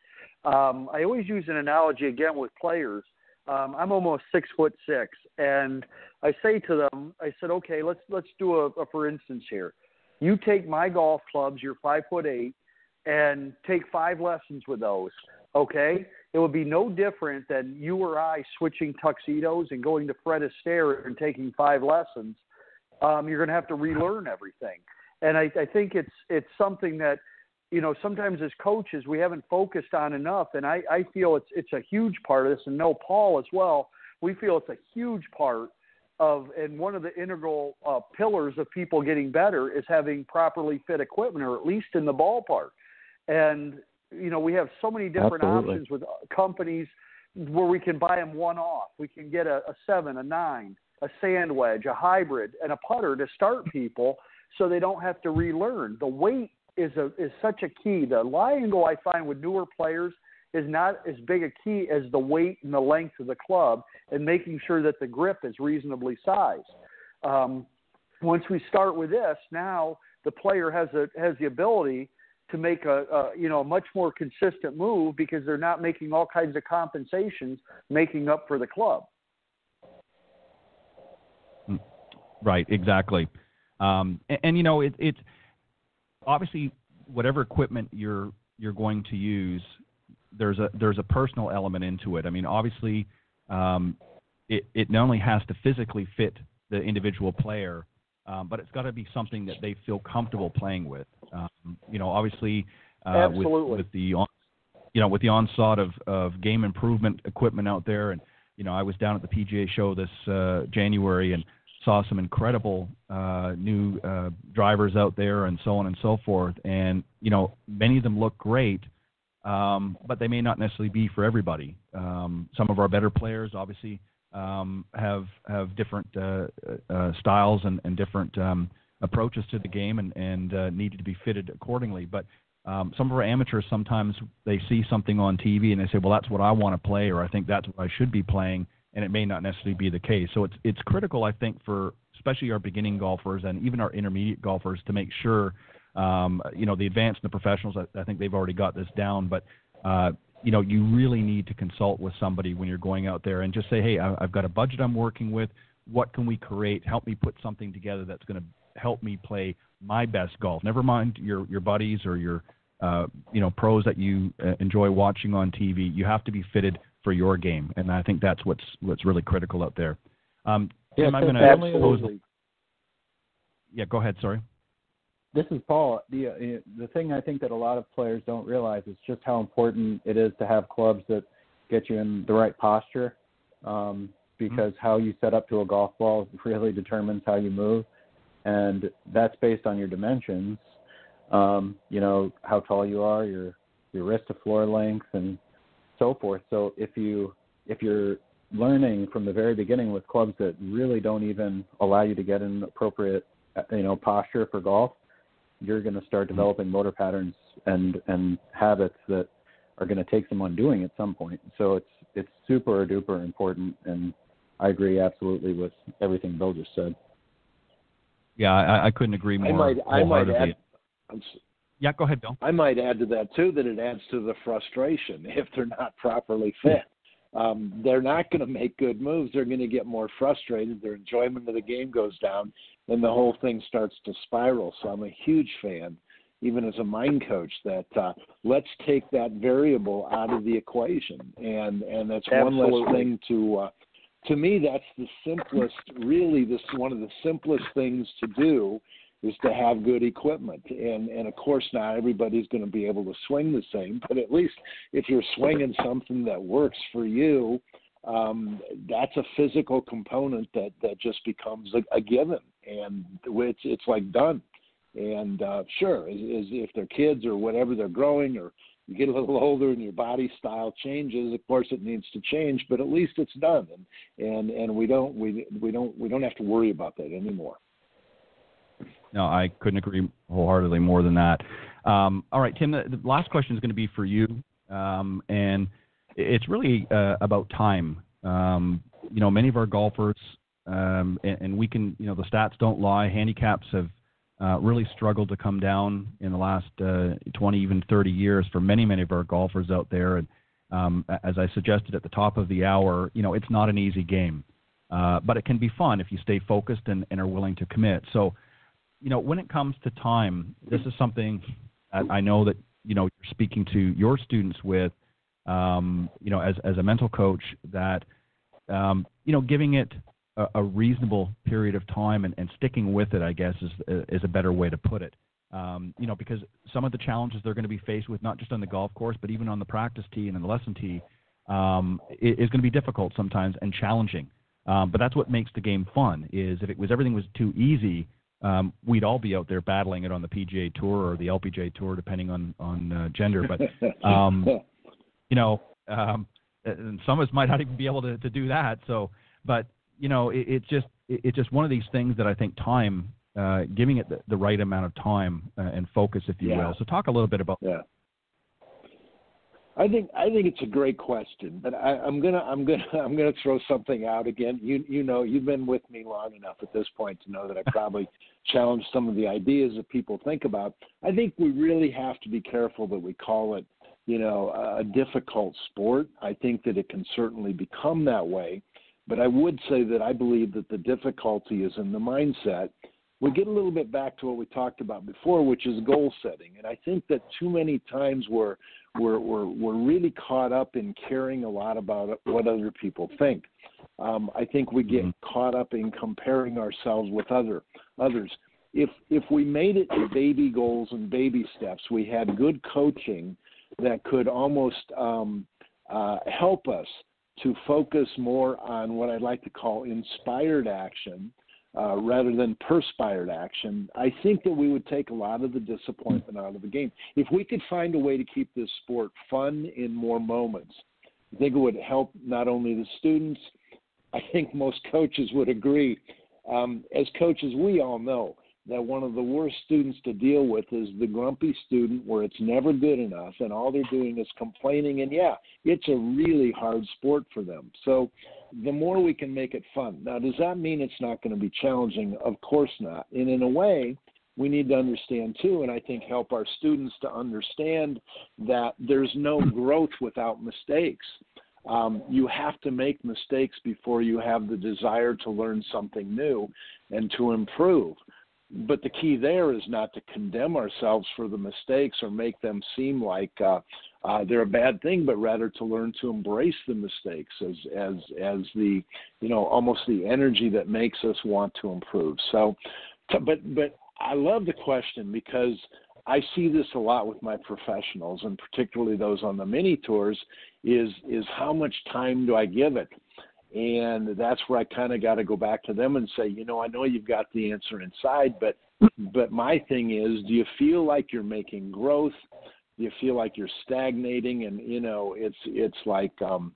Um, I always use an analogy again with players. Um, I'm almost six foot six, and I say to them, I said, okay, let's let's do a, a for instance here. You take my golf clubs, you're five foot eight, and take five lessons with those. Okay, it would be no different than you or I switching tuxedos and going to Fred Astaire and taking five lessons. Um, you're going to have to relearn everything, and I, I think it's it's something that you know, sometimes as coaches we haven't focused on enough, and I, I feel it's it's a huge part of this, and know Paul as well. We feel it's a huge part of, and one of the integral uh, pillars of people getting better is having properly fit equipment, or at least in the ballpark. And you know, we have so many different Absolutely. options with companies where we can buy them one off. We can get a, a seven, a nine, a sand wedge, a hybrid, and a putter to start people so they don't have to relearn. The weight is a is such a key. The lie angle I find with newer players is not as big a key as the weight and the length of the club and making sure that the grip is reasonably sized. Um, once we start with this, now the player has a has the ability to make a, a you know a much more consistent move because they're not making all kinds of compensations making up for the club. Right, exactly. Um, and, and, you know, it, it's obviously whatever equipment you're you're going to use, there's a there's a personal element into it. I mean, obviously, um, it it not only has to physically fit the individual player, um, but it's got to be something that they feel comfortable playing with. Um, you know, obviously, uh, with, with the on, you know with the onslaught of of game improvement equipment out there, and you know, I was down at the PGA show this uh, January and saw some incredible uh, new uh, drivers out there and so on and so forth. And you know, many of them look great, um, but they may not necessarily be for everybody. Um, some of our better players, obviously, um, have have different uh, uh, styles and, and different um, approaches to the game, and and uh, needed to be fitted accordingly. But um, some of our amateurs sometimes they see something on TV and they say, well, that's what I want to play, or I think that's what I should be playing and it may not necessarily be the case. So it's it's critical, I think, for especially our beginning golfers and even our intermediate golfers to make sure, um, you know, the advanced and the professionals. I, I think they've already got this down, but uh, you know, you really need to consult with somebody when you're going out there and just say, hey, I, I've got a budget I'm working with. What can we create? Help me put something together that's going to help me play my best golf. Never mind your your buddies or your uh, you know pros that you uh, enjoy watching on TV. You have to be fitted for your game, and I think that's what's what's really critical out there. Um, yeah, Tim, I'm going to pose. Yeah, go ahead. Sorry. This is Paul. The uh, the thing I think that a lot of players don't realize is just how important it is to have clubs that get you in the right posture, um, because mm-hmm. how you set up to a golf ball *laughs* really determines how you move, and that's based on your dimensions. Um, you know how tall you are, your your wrist to floor length, and so forth. So if you if you're learning from the very beginning with clubs that really don't even allow you to get an appropriate you know posture for golf, you're going to start mm-hmm. developing motor patterns and and habits that are going to take some undoing at some point. So it's it's super duper important, and I agree absolutely with everything Bill just said. Yeah, I, I couldn't agree more. I might, I might add. yeah, go ahead, Bill. I might add to that too that it adds to the frustration *laughs* if they're not properly fit. Um, they're not going to make good moves. They're going to get more frustrated. Their enjoyment of the game goes down, and the whole thing starts to spiral. So I'm a huge fan, even as a mind coach, that uh, let's take that variable out of the equation, and and that's Absolutely. one less thing to. Uh, to me, that's the simplest. Really, this is one of the simplest things to do is to have good equipment. And and of course not everybody's going to be able to swing the same, but at least if you're swinging something that works for you, um, that's a physical component that that just becomes a, a given, and it's it's like done. And uh, sure, is, is if they're kids or whatever they're growing, or you get a little *laughs* older and your body style changes, of course it needs to change, but at least it's done, and and and we don't we we don't we don't have to worry about that anymore. No, I couldn't agree wholeheartedly more than that. Um, all right, Tim, the, the, last question is going to be for you, um, and it's really uh, about time. Um, you know, many of our golfers, um, and, and, we can, you know, the stats don't lie. Handicaps have uh, really struggled to come down in the last uh, 20, even 30 years for many, many of our golfers out there. And um, as I suggested at the top of the hour, you know, it's not an easy game, uh, but it can be fun if you stay focused and, and are willing to commit. So you know, when it comes to time, this is something I know that you know you're speaking to your students with, um, you know, as as a mental coach that, um, you know, giving it a, a reasonable period of time and, and, sticking with it, I guess, is is a better way to put it. Um, you know, because some of the challenges they're going to be faced with, not just on the golf course, but even on the practice tee and the lesson tee, um, is going to be difficult sometimes and challenging. Um, but that's what makes the game fun. Is if it was everything was too easy, um, we'd all be out there battling it on the PGA Tour or the LPGA Tour, depending on on uh, gender. But *laughs* um, you know, um, and some of us might not even be able to, to do that. So, but you know, it, it's just it, it's just one of these things that I think time, uh, giving it the, the, right amount of time uh, and focus, if you yeah. will. So, talk a little bit about yeah. I think I think it's a great question, but I, I'm gonna I'm gonna *laughs* I'm gonna throw something out again. You you know you've been with me long enough at this point to know that I probably *laughs* challenge some of the ideas that people think about. I think we really have to be careful that we call it you know a difficult sport. I think that it can certainly become that way, but I would say that I believe that the difficulty is in the mindset we get a little bit back to what we talked about before, which is goal setting. And I think that too many times we're we're we're, we're really caught up in caring a lot about what other people think. Um, I think we get mm-hmm. caught up in comparing ourselves with other others. If if we made it baby goals and baby steps, we had good coaching that could almost um, uh, help us to focus more on what I'd like to call inspired action uh, rather than perspired action, I think that we would take a lot of the disappointment out of the game. If we could find a way to keep this sport fun in more moments, I think it would help not only the students, I think most coaches would agree. Um, as coaches, we all know that one of the worst students to deal with is the grumpy student where it's never good enough and all they're doing is complaining. And yeah it's a really hard sport for them. So the more we can make it fun. Now does that mean it's not going to be challenging? Of course not. And in a way we need to understand too and i think help our students to understand that there's no growth without mistakes. Um, you have to make mistakes before you have the desire to learn something new and to improve but the key there is not to condemn ourselves for the mistakes or make them seem like uh, uh, they're a bad thing, but rather to learn to embrace the mistakes as as as the you know almost the energy that makes us want to improve. So, but but I love the question because I see this a lot with my professionals and particularly those on the mini tours. Is is how much time do I give it? And that's where I kind of got to go back to them and say, you know, I know you've got the answer inside, but but my thing is, do you feel like you're making growth? Do you feel like you're stagnating? And you know, it's it's like um,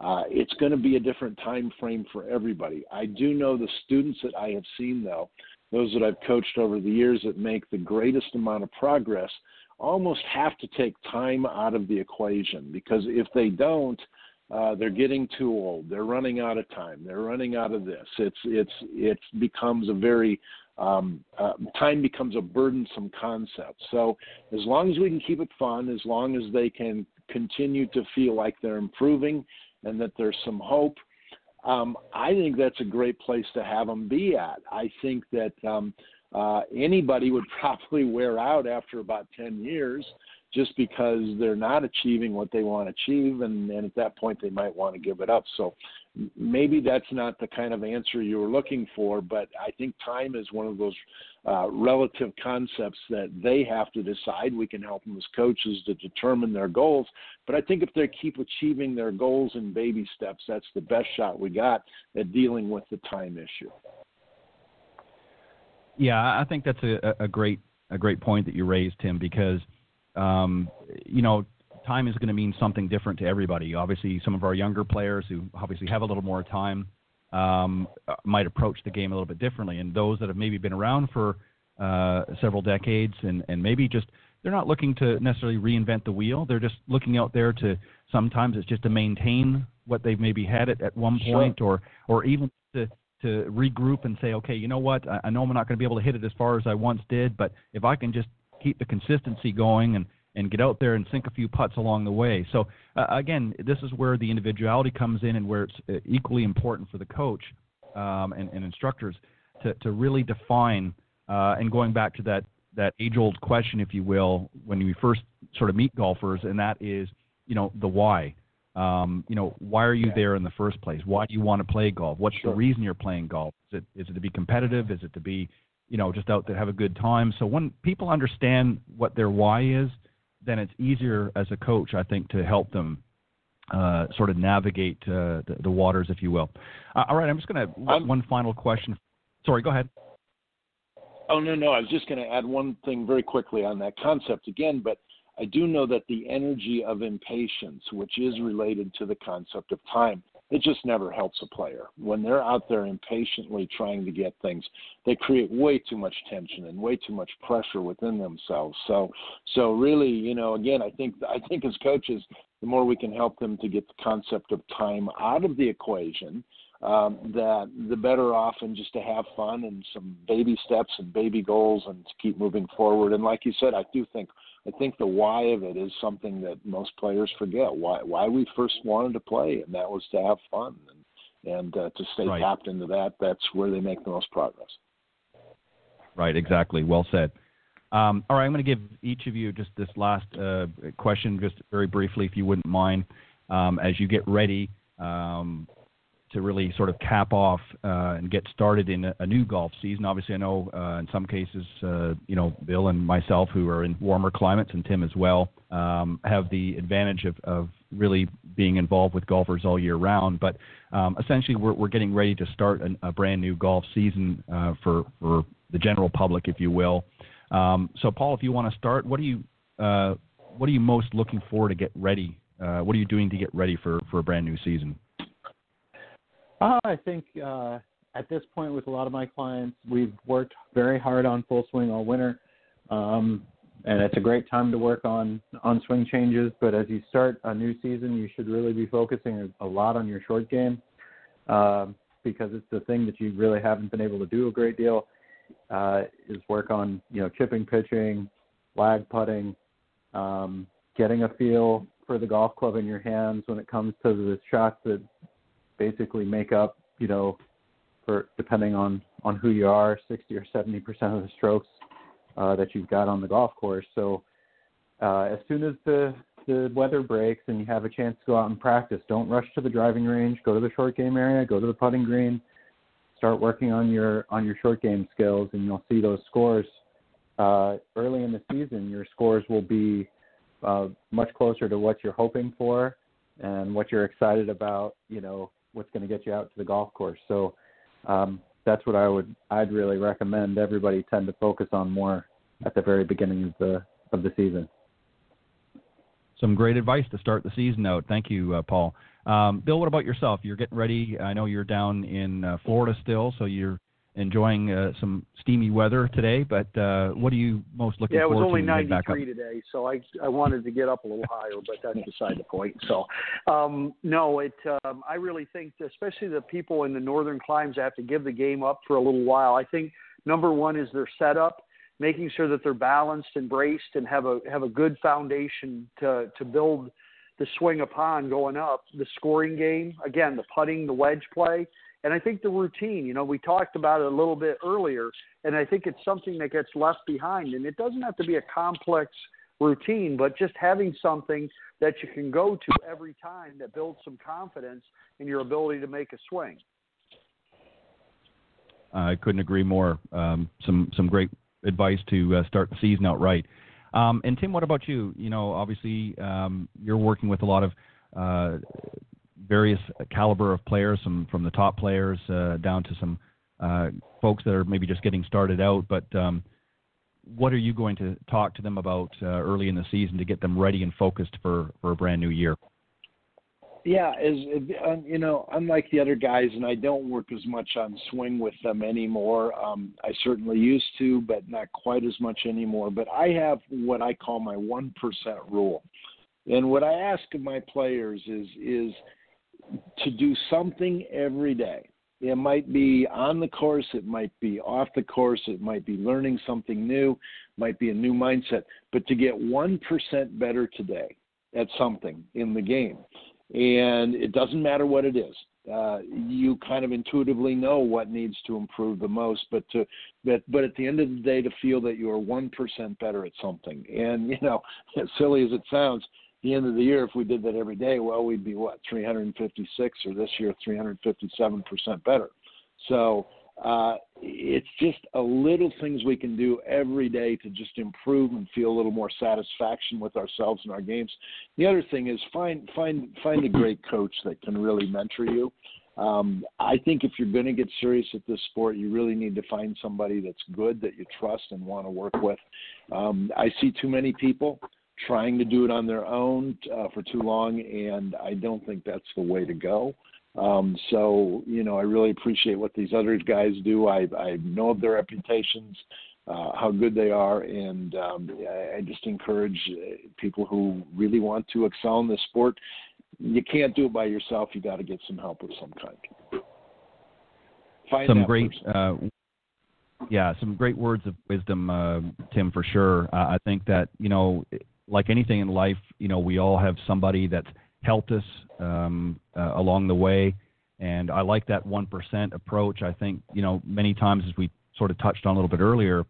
uh, it's going to be a different time frame for everybody. I do know the students that I have seen though, those that I've coached over the years that make the greatest amount of progress, almost have to take time out of the equation because if they don't, uh, they're getting too old. They're running out of time. They're running out of this. It's it's it becomes a very um, uh, time becomes a burdensome concept. So as long as we can keep it fun, as long as they can continue to feel like they're improving and that there's some hope, um, I think that's a great place to have them be at. I think that um, uh, anybody would *laughs* probably wear out after about 10 years just because they're not achieving what they want to achieve, and, and at that point they might want to give it up. So maybe that's not the kind of answer you were looking for, but I think time is one of those uh, relative concepts that they have to decide. We can help them as coaches to determine their goals, but I think if they keep achieving their goals in baby steps, that's the best shot we got at dealing with the time issue. Yeah, I think that's a, a great a great point that you raised, Tim, because um, you know time is going to mean something different to everybody. Obviously, some of our younger players who obviously have a little more time um, might approach the game a little bit differently, and those that have maybe been around for uh, several decades and, and maybe just they're not looking to necessarily reinvent the wheel. They're just looking out there to sometimes it's just to maintain what they've maybe had at, at one point, sure. or or even to to regroup and say, okay, you know what? I, I know I'm not going to be able to hit it as far as I once did, but if I can just keep the consistency going and and get out there and sink a few putts along the way. So uh, again, this is where the individuality comes in, and where it's uh, equally important for the coach um, and, and, instructors to, to really define. Uh, and going back to that that age-old question, if you will, when we first sort of meet golfers, and that is, you know, the why. Um, you know, why are you there in the first place? Why do you want to play golf? What's sure. the reason you're playing golf? Is it is it to be competitive? Is it to be, you know, just out to have a good time? So when people understand what their why is, then it's easier as a coach, I think, to help them uh, sort of navigate uh, the, the, waters, if you will. Uh, all right, I'm just going to one final question. Sorry, go ahead. Oh no, no, I was just going to add one thing very quickly on that concept again, but I do know that the energy of impatience, which is related to the concept of time, it just never helps a player. When they're out there impatiently trying to get things, they create way too much tension and way too much pressure within themselves. So so really, you know, again, I think I think as coaches, the more we can help them to get the concept of time out of the equation, um, that the better off and just to have fun and some baby steps and baby goals and to keep moving forward. And like you said, I do think I think the why of it is something that most players forget. Why why we first wanted to play, and that was to have fun and and uh, to stay right. tapped into that. That's where they make the most progress. Right. Exactly. Well said. Um, all right, I'm going to give each of you just this last uh, question, just very briefly, if you wouldn't mind, um, as you get ready um, to really sort of cap off uh, and get started in a, a, new golf season. Obviously, I know uh, in some cases, uh, you know, Bill and myself, who are in warmer climates, and Tim as well, um, have the advantage of, of really being involved with golfers all year round. But um, essentially, we're, we're getting ready to start an, a brand new golf season uh, for for the general public, if you will. Um, so, Paul, if you want to start, what are you uh, what are you most looking for to get ready? Uh, what are you doing to get ready for, for a brand new season? Uh, I think uh, at this point, with a lot of my clients, we've worked very hard on full swing all winter, um, and it's a great time to work on on swing changes. But as you start a new season, you should really be focusing a lot on your short game uh, because it's the thing that you really haven't been able to do a great deal. Uh, is work on you know chipping, pitching, lag putting, um, getting a feel for the golf club in your hands when it comes to the shots that basically make up, you know, for depending on on who you are, 60 or 70 percent of the strokes uh, that you've got on the golf course. So uh, as soon as the the weather breaks and you have a chance to go out and practice, don't rush to the driving range. Go to the short game area. Go to the putting green. Start working on your on your short game skills, and you'll see those scores uh, early in the season. Your scores will be uh, much closer to what you're hoping for and what you're excited about. You know, what's going to get you out to the golf course. So um, that's what I would I'd really recommend everybody tend to focus on more at the very beginning of the of the season. Some great advice to start the season out. Thank you, uh, Paul. Um, Bill, what about yourself? You're getting ready. I know you're down in uh, Florida still, so you're enjoying uh, some steamy weather today. But uh, what are you most looking yeah, it was only to? when you head 93 today, so I I wanted to get up a little higher, but that's beside the point. So, um, no, it. Um, I really think, especially the people in the northern climes, have to give the game up for a little while. I think number one is their setup, making sure that they're balanced and braced and have a have a good foundation to to build the swing upon going up. The scoring game, again, the putting, the wedge play and I think the routine, you know, we talked about it a little bit earlier, and I think it's something that gets left behind. And it doesn't have to be a complex routine, but just having something that you can go to every time that builds some confidence in your ability to make a swing. I couldn't agree more. Um, some some great advice to uh, start the season out right. Um, and Tim, what about you? You know, obviously um, you're working with a lot of uh, various caliber of players, some from the top players uh, down to some uh, folks that are maybe just getting started out. But um, what are you going to talk to them about uh, early in the season to get them ready and focused for, for a brand new year? Yeah, as you know, unlike the other guys, and I don't work as much on swing with them anymore. Um, I certainly used to, but not quite as much anymore. But I have what I call my one percent rule, and what I ask of my players is is to do something every day. It might be on the course, it might be off the course, it might be learning something new, might be a new mindset, but to get 1% better today at something in the game. And it doesn't matter what it is. Uh, you kind of intuitively know what needs to improve the most, but to but but at the end of the day, to feel that you are one percent better at something, and you know, *laughs* as silly as it sounds, the end of the year, if we did that every day, well, we'd be what 356 or this year 357 percent better. So uh, it's just a little things we can do every day to just improve and feel a little more satisfaction with ourselves and our games. The other thing is find find find a great coach that can really mentor you. Um, I think if you're going to get serious at this sport, you really need to find somebody that's good that you trust and want to work with. Um, I see too many people trying to do it on their own uh, for too long, and I don't think that's the way to go. Um, so, you know, I really appreciate what these other guys do. I, I know of their reputations, uh, how good they are, and um, I, I just encourage uh, people who really want to excel in this sport. You can't do it by yourself. You got to get some help of some kind. Find some great uh, yeah, some great words of wisdom, uh, Tim, for sure. Uh, I think that you know like anything in life, you know, we all have somebody that's helped us um, uh, along the way. And I like that 1% approach. I think, you know, many times, as we sort of touched on a little bit earlier,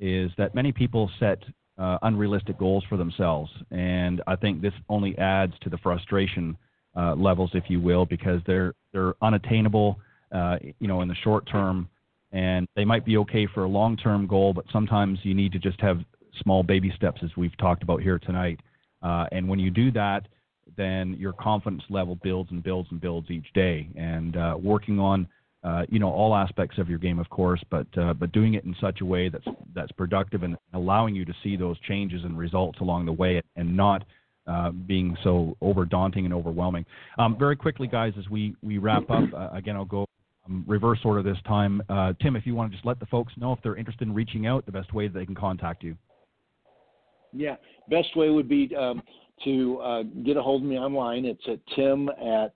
is that many people set uh, unrealistic goals for themselves. And I think this only adds to the frustration uh, levels, if you will, because they're, they're unattainable, uh, you know, in the short term. And they might be okay for a long term goal, but sometimes you need to just have small baby steps, as we've talked about here tonight. Uh, and when you do that, then your confidence level builds and builds and builds each day. And uh, working on, uh, you know, all aspects of your game, of course, but uh, but doing it in such a way that's that's productive and allowing you to see those changes and results along the way, and not uh, being so over daunting and overwhelming. Um, very quickly, guys, as we we wrap up, uh, again, I'll go um, reverse order this time. Uh, Tim, if you want to just let the folks know if they're interested in reaching out, the best way that they can contact you. Yeah, best way would be um, to uh, get a hold of me online. It's at tim at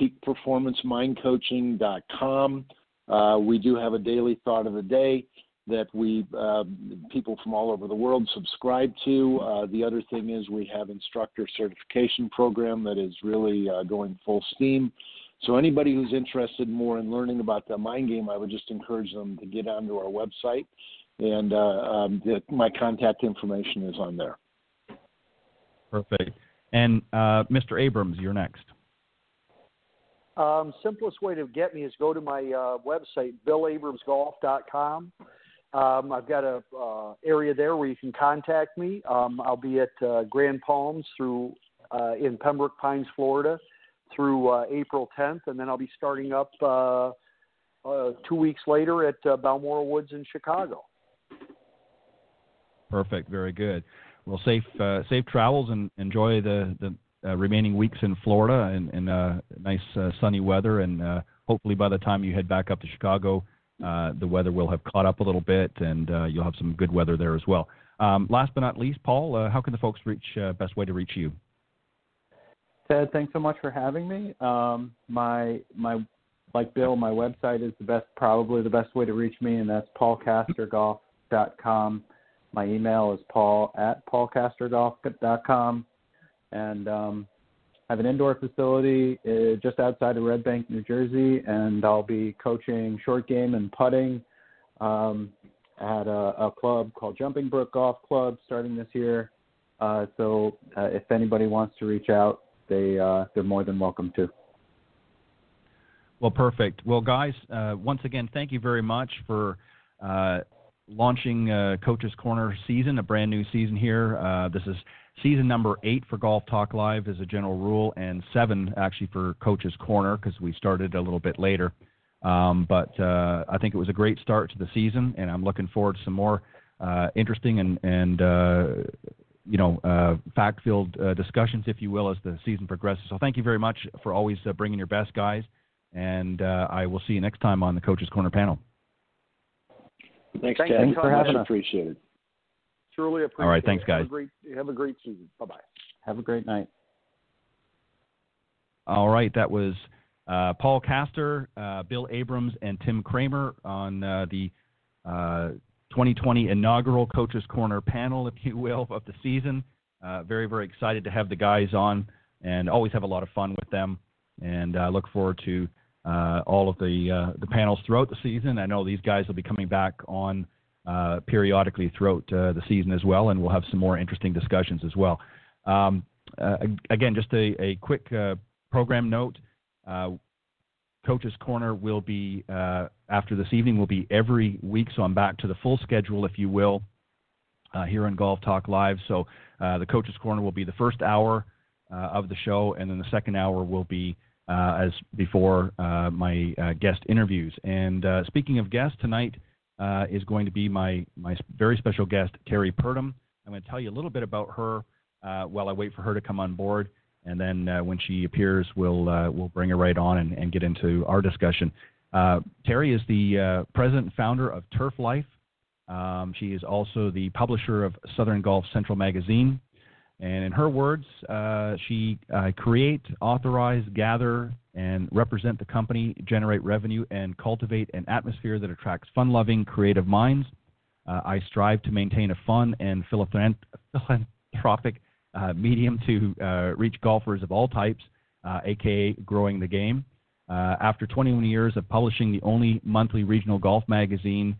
peakperformancemindcoaching.com. Uh, we do have a daily thought of the day that we uh, people from all over the world subscribe to. Uh, the other thing is we have instructor certification program that is really uh, going full steam. So anybody who's interested more in learning about the mind game, I would just encourage them to get onto our website and uh, um, the, my contact information is on there. Perfect. And uh, Mr. Abrams, you're next. Um, simplest way to get me is go to my uh, website, billabramsgolf.com. Um, I've got a uh, area there where you can contact me. Um, I'll be at uh, Grand Palms through uh, in Pembroke Pines, Florida, through uh, April 10th, and then I'll be starting up uh, uh, two weeks later at uh, Balmoral Woods in Chicago. Perfect. Very good. Well, safe uh, safe travels and enjoy the the uh, remaining weeks in Florida and, and uh, nice uh, sunny weather. And uh, hopefully, by the time you head back up to Chicago, uh, the weather will have caught up a little bit, and uh, you'll have some good weather there as well. Um, last but not least, Paul, uh, how can the folks reach? Uh, best way to reach you? Ted, thanks so much for having me. Um, my my like Bill, my website is the best, probably the best way to reach me, and that's paulkastergolf.com. My email is paul at paulkastergolf.com, and um, I have an indoor facility uh, just outside of Red Bank, New Jersey, and I'll be coaching short game and putting um, at a, a club called Jumping Brook Golf Club starting this year. Uh, so uh, if anybody wants to reach out, they uh, they're more than welcome to. Well, perfect. Well, guys, uh, once again, thank you very much for uh, launching uh, Coach's Corner season, a brand new season here. Uh, this is season number eight for Golf Talk Live as a general rule, and seven actually for Coach's Corner because we started a little bit later. Um, but uh, I think it was a great start to the season, and I'm looking forward to some more uh, interesting and, and uh, you know, uh, fact-filled discussions, if you will, as the season progresses. So thank you very much for always bringing your best guys, and I will see you next time on the Coaches Corner panel. Thanks, Thanks, Ted. Thanks for having us. Appreciate it. Truly appreciate it. All right, thanks, guys. Have a great, have a great season. Bye bye. Have a great night. All right, that was uh, Paul Kaster, uh, Bill Abrams, and Tim Kremer on uh, the 2020 inaugural Coaches Corner panel, if you will, of the season. Uh, very, very excited to have the guys on and always have a lot of fun with them. And I uh, look forward to uh, all of the uh, the panels throughout the season. I know these guys will be coming back on uh, periodically throughout uh, the season as well, and we'll have some more interesting discussions as well. Um, again, just a, a quick program note. Coach's Corner will be uh, after this evening will be every week, so I'm back to the full schedule, if you will, uh, here on Golf Talk Live. So uh, the Coach's Corner will be the first hour uh, of the show, and then the second hour will be uh, as before uh, my guest interviews. And speaking of guests, tonight is going to be my my very special guest Terrie Purdum. I'm going to tell you a little bit about her while I wait for her to come on board and then uh, when she appears, we'll uh, we'll bring her right on and, and get into our discussion. Uh, Terrie is the uh, president and founder of Turf Life. Um, she is also the publisher of Southern Golf Central magazine. And in her words, uh, she uh, create, authorize, gather, and represent the company, generate revenue, and cultivate an atmosphere that attracts fun-loving, creative minds. I strive to maintain a fun and philanthropic uh, medium to uh, reach golfers of all types, aka uh, growing the game. Uh, after 21 years of publishing the only monthly regional golf magazine,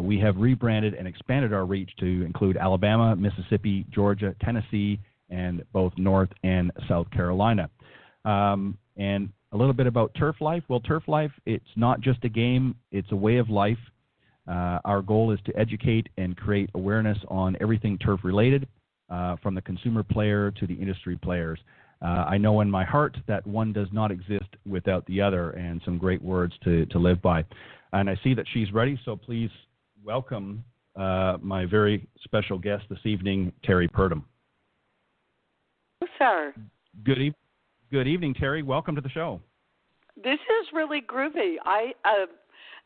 we have rebranded and expanded our reach to include Alabama, Mississippi, Georgia, Tennessee, and both North and South Carolina. Um, and a little bit about turf life. Well, turf life, it's not just a game, it's a way of life. Uh, our goal is to educate and create awareness on everything turf related uh, from the consumer player to the industry players. Uh, I know in my heart that one does not exist without the other, and some great words to, to live by. And I see that she's ready, so please welcome uh, my very special guest this evening, Terrie Purdum. Hello, sir. Good, e- good evening, Terrie. Welcome to the show. This is really groovy. I uh,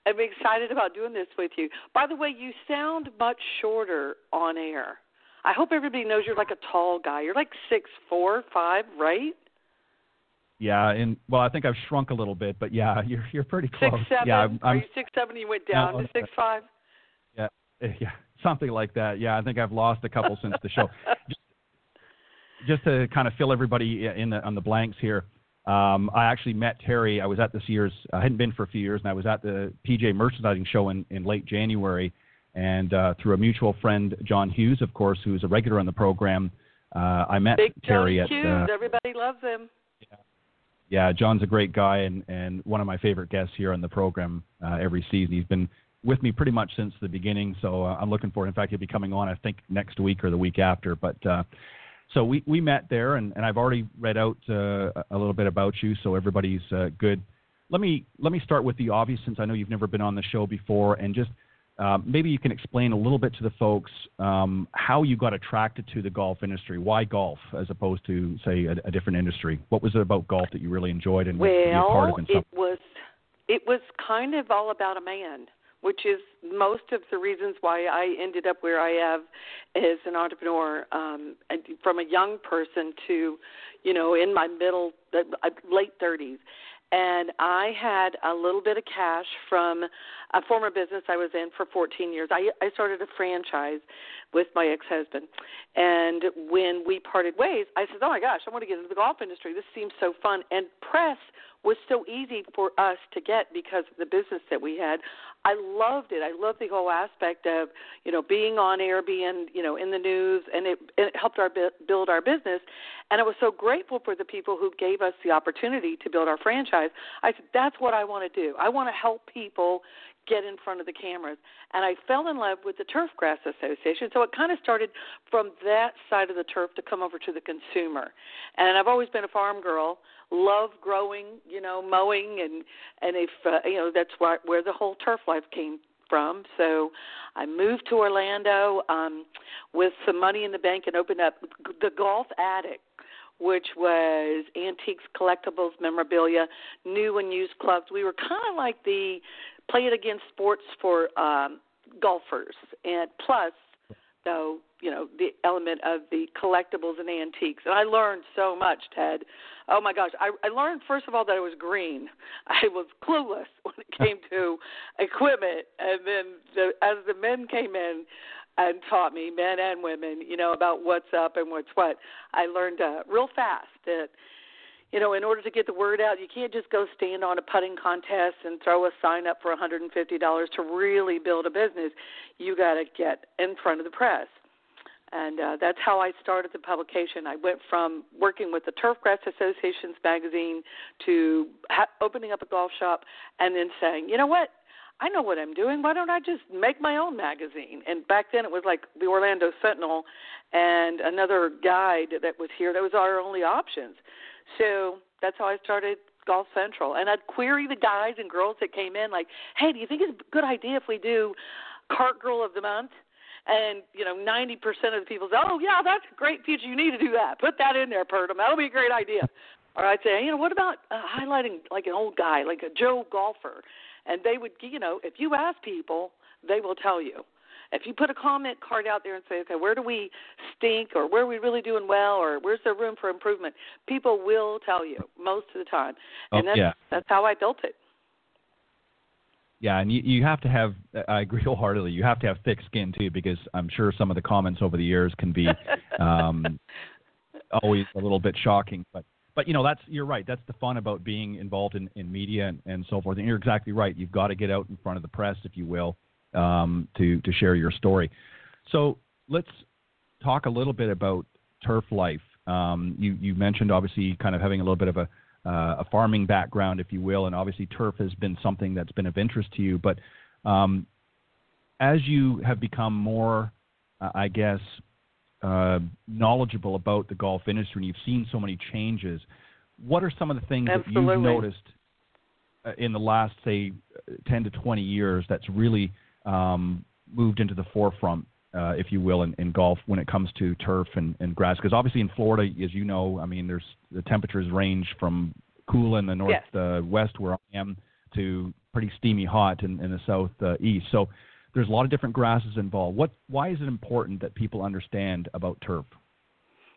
am excited about doing this with you. By the way, you sound much shorter on air. I hope everybody knows you're like a tall guy. You're like six four, five, right? Yeah, and well, I think I've shrunk a little bit, but yeah, *laughs* you're you're pretty close. Six seven. Yeah, I'm, Are you six seven? You went down no, to six five. Yeah, yeah, *laughs* something like that. Yeah, I think I've lost a couple since the show. *laughs* Just, just to kind of fill everybody in the, on the blanks here. Um, I actually met Terrie. I was at this year's. I hadn't been for a few years, and I was at the PGA Merchandising Show in, in late January and uh, through a mutual friend, John Hughes, of course, who's a regular on the program, uh, I met Big Terrie John at. Hughes. Uh, Everybody loves him. Yeah. John's a great guy and, and one of my favorite guests here on the program uh, every season. He's been with me pretty much since the beginning, so uh, I'm looking forward. In fact, he'll be coming on, I think, next week or the week after. But uh, so we, we met there, and, and I've already read out uh, a little bit about you, so everybody's uh, good. Let me let me start with the obvious, since I know you've never been on the show before, and just uh, maybe you can explain a little bit to the folks um, how you got attracted to the golf industry. Why golf as opposed to, say, a, a different industry? What was it about golf that you really enjoyed and well, to be a part of? it was it was kind of all about a man. which is most of the reasons why I ended up where I have as an entrepreneur, um, and from a young person to, you know, in my middle, uh, late 30s and I had a little bit of cash from a former business I was in for 14 years. I I started a franchise with my ex-husband. And when we parted ways, I said, "Oh my gosh, I want to get into the golf industry. This seems so fun." And press was so easy for us to get because of the business that we had. I loved it. I loved the whole aspect of, you know, being on air, being, you know, in the news, and it, it helped our build our business. And I was so grateful for the people who gave us the opportunity to build our franchise. I said, that's what I want to do. I want to help people get in front of the cameras. And I fell in love with the Turfgrass Association. So it kind of started from that side of the turf to come over to the consumer. And I've always been a farm girl, love growing, you know, mowing and and if uh, you know that's where where the whole turf life came from. So I moved to Orlando um with some money in the bank and opened up the Golf Attic which was antiques, collectibles, memorabilia, new and used clubs. We were kind of like the Play It Again Sports for um, golfers, and plus, though, you know, the element of the collectibles and antiques. And I learned so much, Ted. Oh my gosh, I, I learned first of all that I was green. *laughs* I was clueless *laughs* when it came to equipment, and then the, as the men came in and taught me, men and women, you know, about what's up and what's what, I learned uh, real fast that you know, in order to get the word out, you can't just go stand on a putting contest and throw a sign up for $150 to really build a business. You got to get in front of the press. And uh, that's how I started the publication. I went from working with the Turfgrass Association's magazine to ha- opening up a golf shop and then saying, you know what? I know what I'm doing. Why don't I just make my own magazine? And back then it was like the Orlando Sentinel and another guide that was here. That was our only options. So that's how I started Golf Central. And I'd query the guys and girls that came in, like, hey, do you think it's a good idea if we do Cart Girl of the Month? And, you know, 90% of the people say, oh, yeah, that's a great feature. You need to do that. Put that in there, Purdum. That'll be a great idea. or I'd say, you know, what about uh, highlighting like an old guy, like a Joe golfer? And they would, you know, if you ask people, they will tell you. If you put a comment card out there and say, okay, where do we stink or where are we really doing well or where's there room for improvement, people will tell you most of the time. Oh, and that's, yeah. that's how I built it. Yeah, and you, you have to have, I agree *laughs* wholeheartedly, you have to have thick skin too, because I'm sure some of the comments over the years can be *laughs* um, always a little bit shocking. But, but you know, that's, you're right. That's the fun about being involved in, in media and, and so forth. And you're exactly right. You've got to get out in front of the press, if you will, um, to to share your story. So let's talk a little bit about turf life. Um, you you mentioned obviously kind of having a little bit of a uh, a farming background, if you will, and obviously turf has been something that's been of interest to you. But um, as you have become more, uh, I guess, uh, knowledgeable about the golf industry, and you've seen so many changes, what are some of the things Absolutely. that you've noticed uh, in the last, say, 10 to 20 years that's really um, moved into the forefront, uh, if you will, in, in golf when it comes to turf and, and grass? Because obviously in Florida, as you know, I mean, there's the temperatures range from cool in the northwest yes. uh, west where I am to pretty steamy hot in, in the southeast. uh. So there's a lot of different grasses involved. What why is it important that people understand about turf?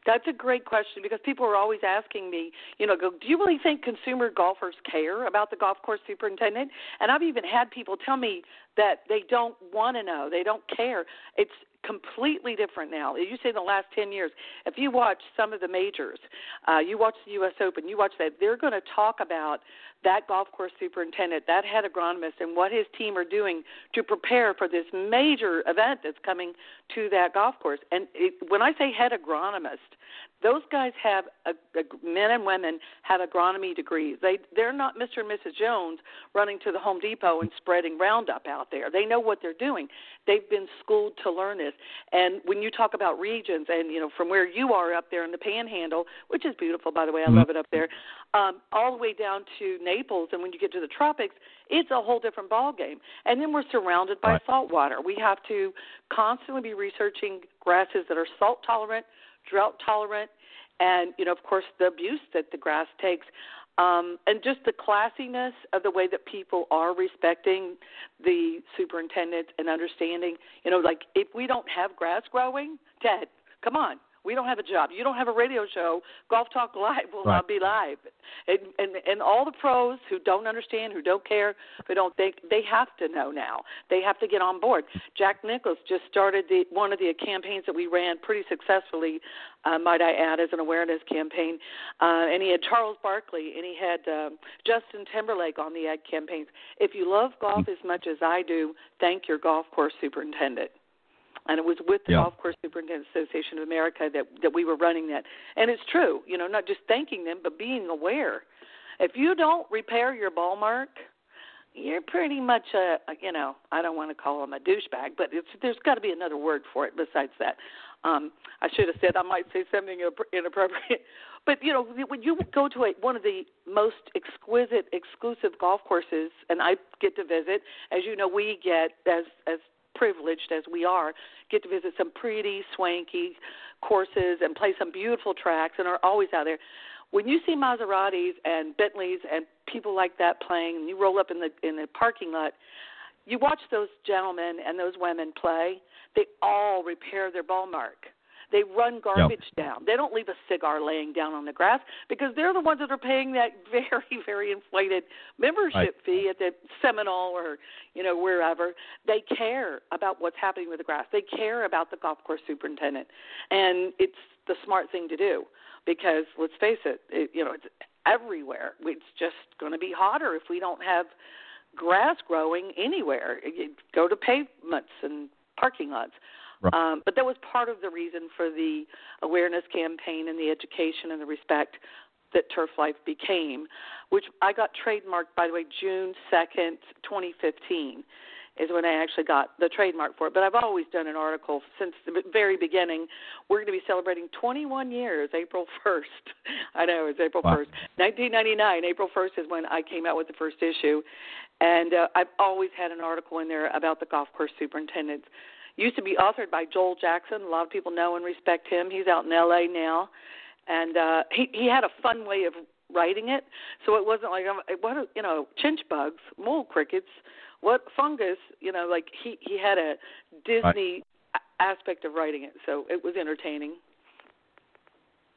That's a great question because people are always asking me, you know, go, do you really think consumer golfers care about the golf course superintendent? And I've even had people tell me that they don't want to know, they don't care. It's completely different now. You say in the last 10 years, if you watch some of the majors, uh, you watch the U.S. Open, you watch that, they're going to talk about that golf course superintendent, that head agronomist, and what his team are doing to prepare for this major event that's coming to that golf course. And it, when I say head agronomist, those guys have a, a, men and women have agronomy degrees. They they're not Mr. and Mrs. Jones running to the Home Depot and spreading Roundup out there. They know what they're doing. They've been schooled to learn this. And when you talk about regions, and you know from where you are up there in the Panhandle, which is beautiful by the way, I love it up there, um, all the way down to Naples, and when you get to the tropics, it's a whole different ball game. And then we're surrounded by right. salt water. We have to constantly be researching grasses that are salt tolerant drought tolerant, and you know, of course, the abuse that the grass takes. Um, and just the classiness of the way that people are respecting the superintendent and understanding, you know, like if we don't have grass growing, Ted, come on, we don't have a job. You don't have a radio show. Golf Talk Live will right. not be live. And, and and all the pros who don't understand, who don't care, who don't think, they have to know now. They have to get on board. Jack Nicklaus just started the one of the campaigns that we ran pretty successfully, uh, might I add, as an awareness campaign. Uh, and he had Charles Barkley and he had um, Justin Timberlake on the ad campaigns. If you love golf as much as I do, thank your golf course superintendent and it was with the yeah. Golf Course Superintendent Association of America that that we were running that. And it's true, you know, not just thanking them, but being aware. If you don't repair your ball mark, you're pretty much a, you know, I don't want to call him a douchebag, but it's there's got to be another word for it besides that. Um, I should have said I might say something inappropriate, *laughs* but you know, when you go to a, one of the most exquisite, exclusive golf courses, and I get to visit, as you know, we get as as privileged as we are, get to visit some pretty swanky courses and play some beautiful tracks and are always out there. When you see Maseratis and Bentleys and people like that playing, and you roll up in the in the parking lot, you watch those gentlemen and those women play. They all repair their ball mark. They run garbage yep. down. They don't leave a cigar laying down on the grass because they're the ones that are paying that *laughs* very, very inflated membership right. fee at the Seminole or you know wherever. They care about what's happening with the grass. They care about the golf course superintendent, and it's the smart thing to do because let's face it, it you know it's everywhere. It's just going to be hotter if we don't have grass growing anywhere. You go to pavements and parking lots. Right. Um, but that was part of the reason for the awareness campaign and the education and the respect that Turf Life became, which I got trademarked, by the way, June 2nd, 2015 is when I actually got the trademark for it. But I've always done an article since the very beginning. We're going to be celebrating 21 years, April *laughs* 1st. I know it's April wow. 1st, 1999. April 1st is when I came out with the first issue, and uh, I've always had an article in there about the golf course superintendents used to be authored by Joel Jackson. A lot of people know and respect him. He's out in L.A. now, and uh, he he had a fun way of writing it, so it wasn't like what you know chinch bugs, mole crickets, what fungus, you know, like he he had a Disney right. aspect of writing it, so it was entertaining.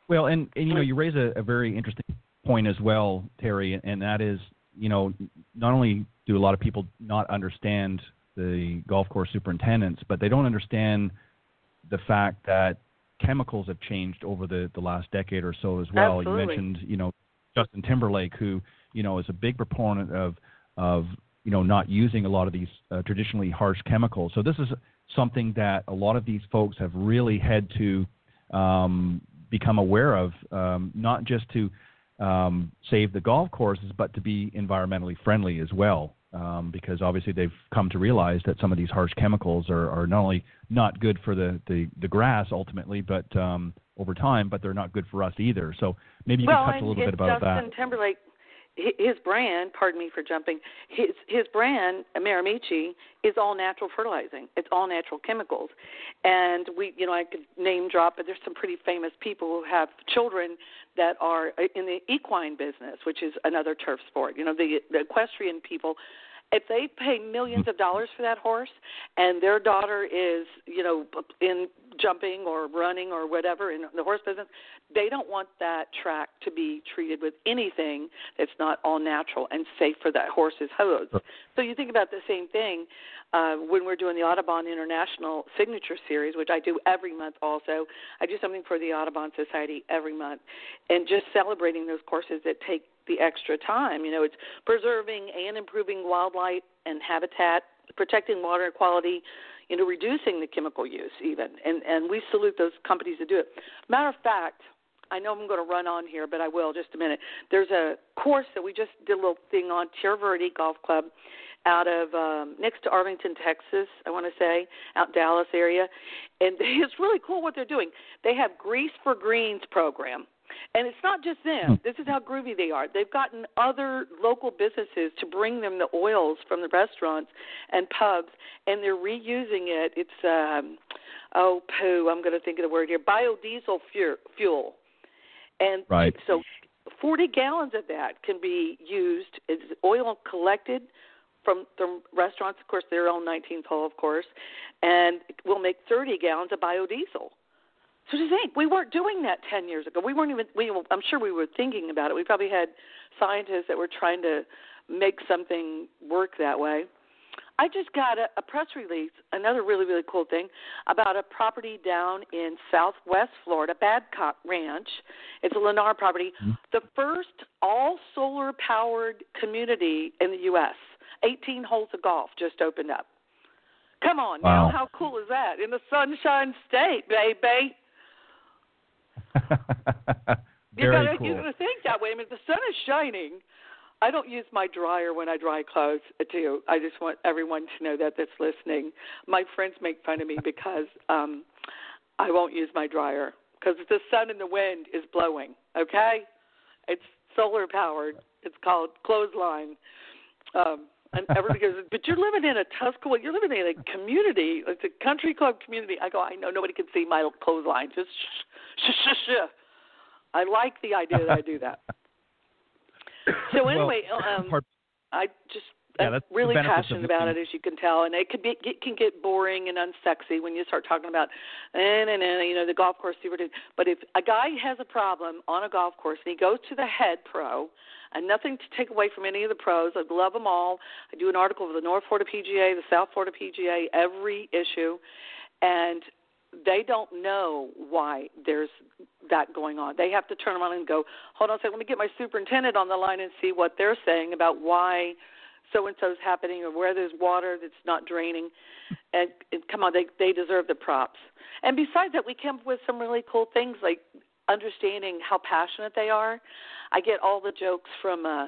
Well, and, and you know, you raise a, a very interesting point as well, Terrie, and that is, you know, not only do a lot of people not understand the golf course superintendents, but they don't understand the fact that chemicals have changed over the, the last decade or so as well. Absolutely. You mentioned, you know, Justin Timberlake, who, you know, is a big proponent of, of you know, not using a lot of these uh, traditionally harsh chemicals. So this is something that a lot of these folks have really had to um, become aware of, um, not just to um, save the golf courses, but to be environmentally friendly as well um, because obviously they've come to realize that some of these harsh chemicals are, are not only not good for the, the, the grass ultimately, but um, over time, but they're not good for us either. So maybe you well, can touch a little bit about Justin that. Justin Timberlake, his brand, pardon me for jumping, his his brand, Mirimichi, is all natural fertilizing. It's all natural chemicals, and we, you know, I could name drop, but there's some pretty famous people who have children that are uh, in the equine business, which is another turf sport. You know, the the equestrian people if they pay millions of dollars for that horse and their daughter is you know in jumping or running or whatever in the horse business they don't want that track to be treated with anything that's not all natural and safe for that horse's hose. So you think about the same thing uh, when we're doing the audubon international signature series which i do every month also. I do something for the audubon society every month. And just celebrating those courses that take the extra time. You know, it's preserving and improving wildlife and habitat, protecting water quality, know, reducing the chemical use even. And and we salute those companies that do it. Matter of fact, I know I'm going to run on here, but I will just a minute. There's a course that we just did a little thing on Tierra Verde Golf Club out of um, next to Arlington, Texas, I want to say, out Dallas area, and *laughs* it's really cool what they're doing. They have Grease for Greens program, and it's not just them. Hmm. This is how groovy they are. They've gotten other local businesses to bring them the oils from the restaurants and pubs, and they're reusing it. It's um, oh poo, I'm going to think of the word here, biodiesel fuel. and right. so 40 gallons of that can be used as oil collected from the restaurants, of course, their own 19th hole, of course, and we'll make 30 gallons of biodiesel. So to think, we weren't doing that 10 years ago. We weren't even. We, I'm sure we were thinking about it. We probably had scientists that were trying to make something work that way. I just got a, a press release, another really, really cool thing, about a property down in southwest Florida, Babcock Ranch. It's a Lennar property, mm-hmm. the first all solar powered community in the U.S. 18 holes of golf just opened up. Come on wow. now, how cool is that? In the Sunshine State, baby. *laughs* Very you gotta, cool. You think that way. I mean, the sun is shining I don't use my dryer when I dry clothes too. I just want everyone to know that that's listening. My friends make fun of me *laughs* because um I won't use my dryer because the sun and the wind is blowing. Okay, it's solar powered. It's called clothesline. Um, and everybody goes, but you're living in a Tuscaloosa. You're living in a community. It's a country club community. I go, I know nobody can see my clothesline. Just shh, shh, shh, shh. I like the idea that I do that. *coughs* So anyway, well, *coughs* um, part, I just yeah, I'm really passionate about it, as you can tell, and it can be it can get boring and unsexy when you start talking about and and, and you know the golf course super. But if a guy has a problem on a golf course and he goes to the head pro, and nothing to take away from any of the pros, I love them all. I do an article for the North Florida PGA, the South Florida PGA, every issue, and they don't know why there's that going on. They have to turn around and go, hold on a second, let me get my superintendent on the line and see what they're saying about why so and so's happening or where there's water that's not draining. And, and come on, they they deserve the props. And besides that, we came up with some really cool things like understanding how passionate they are. I get all the jokes from uh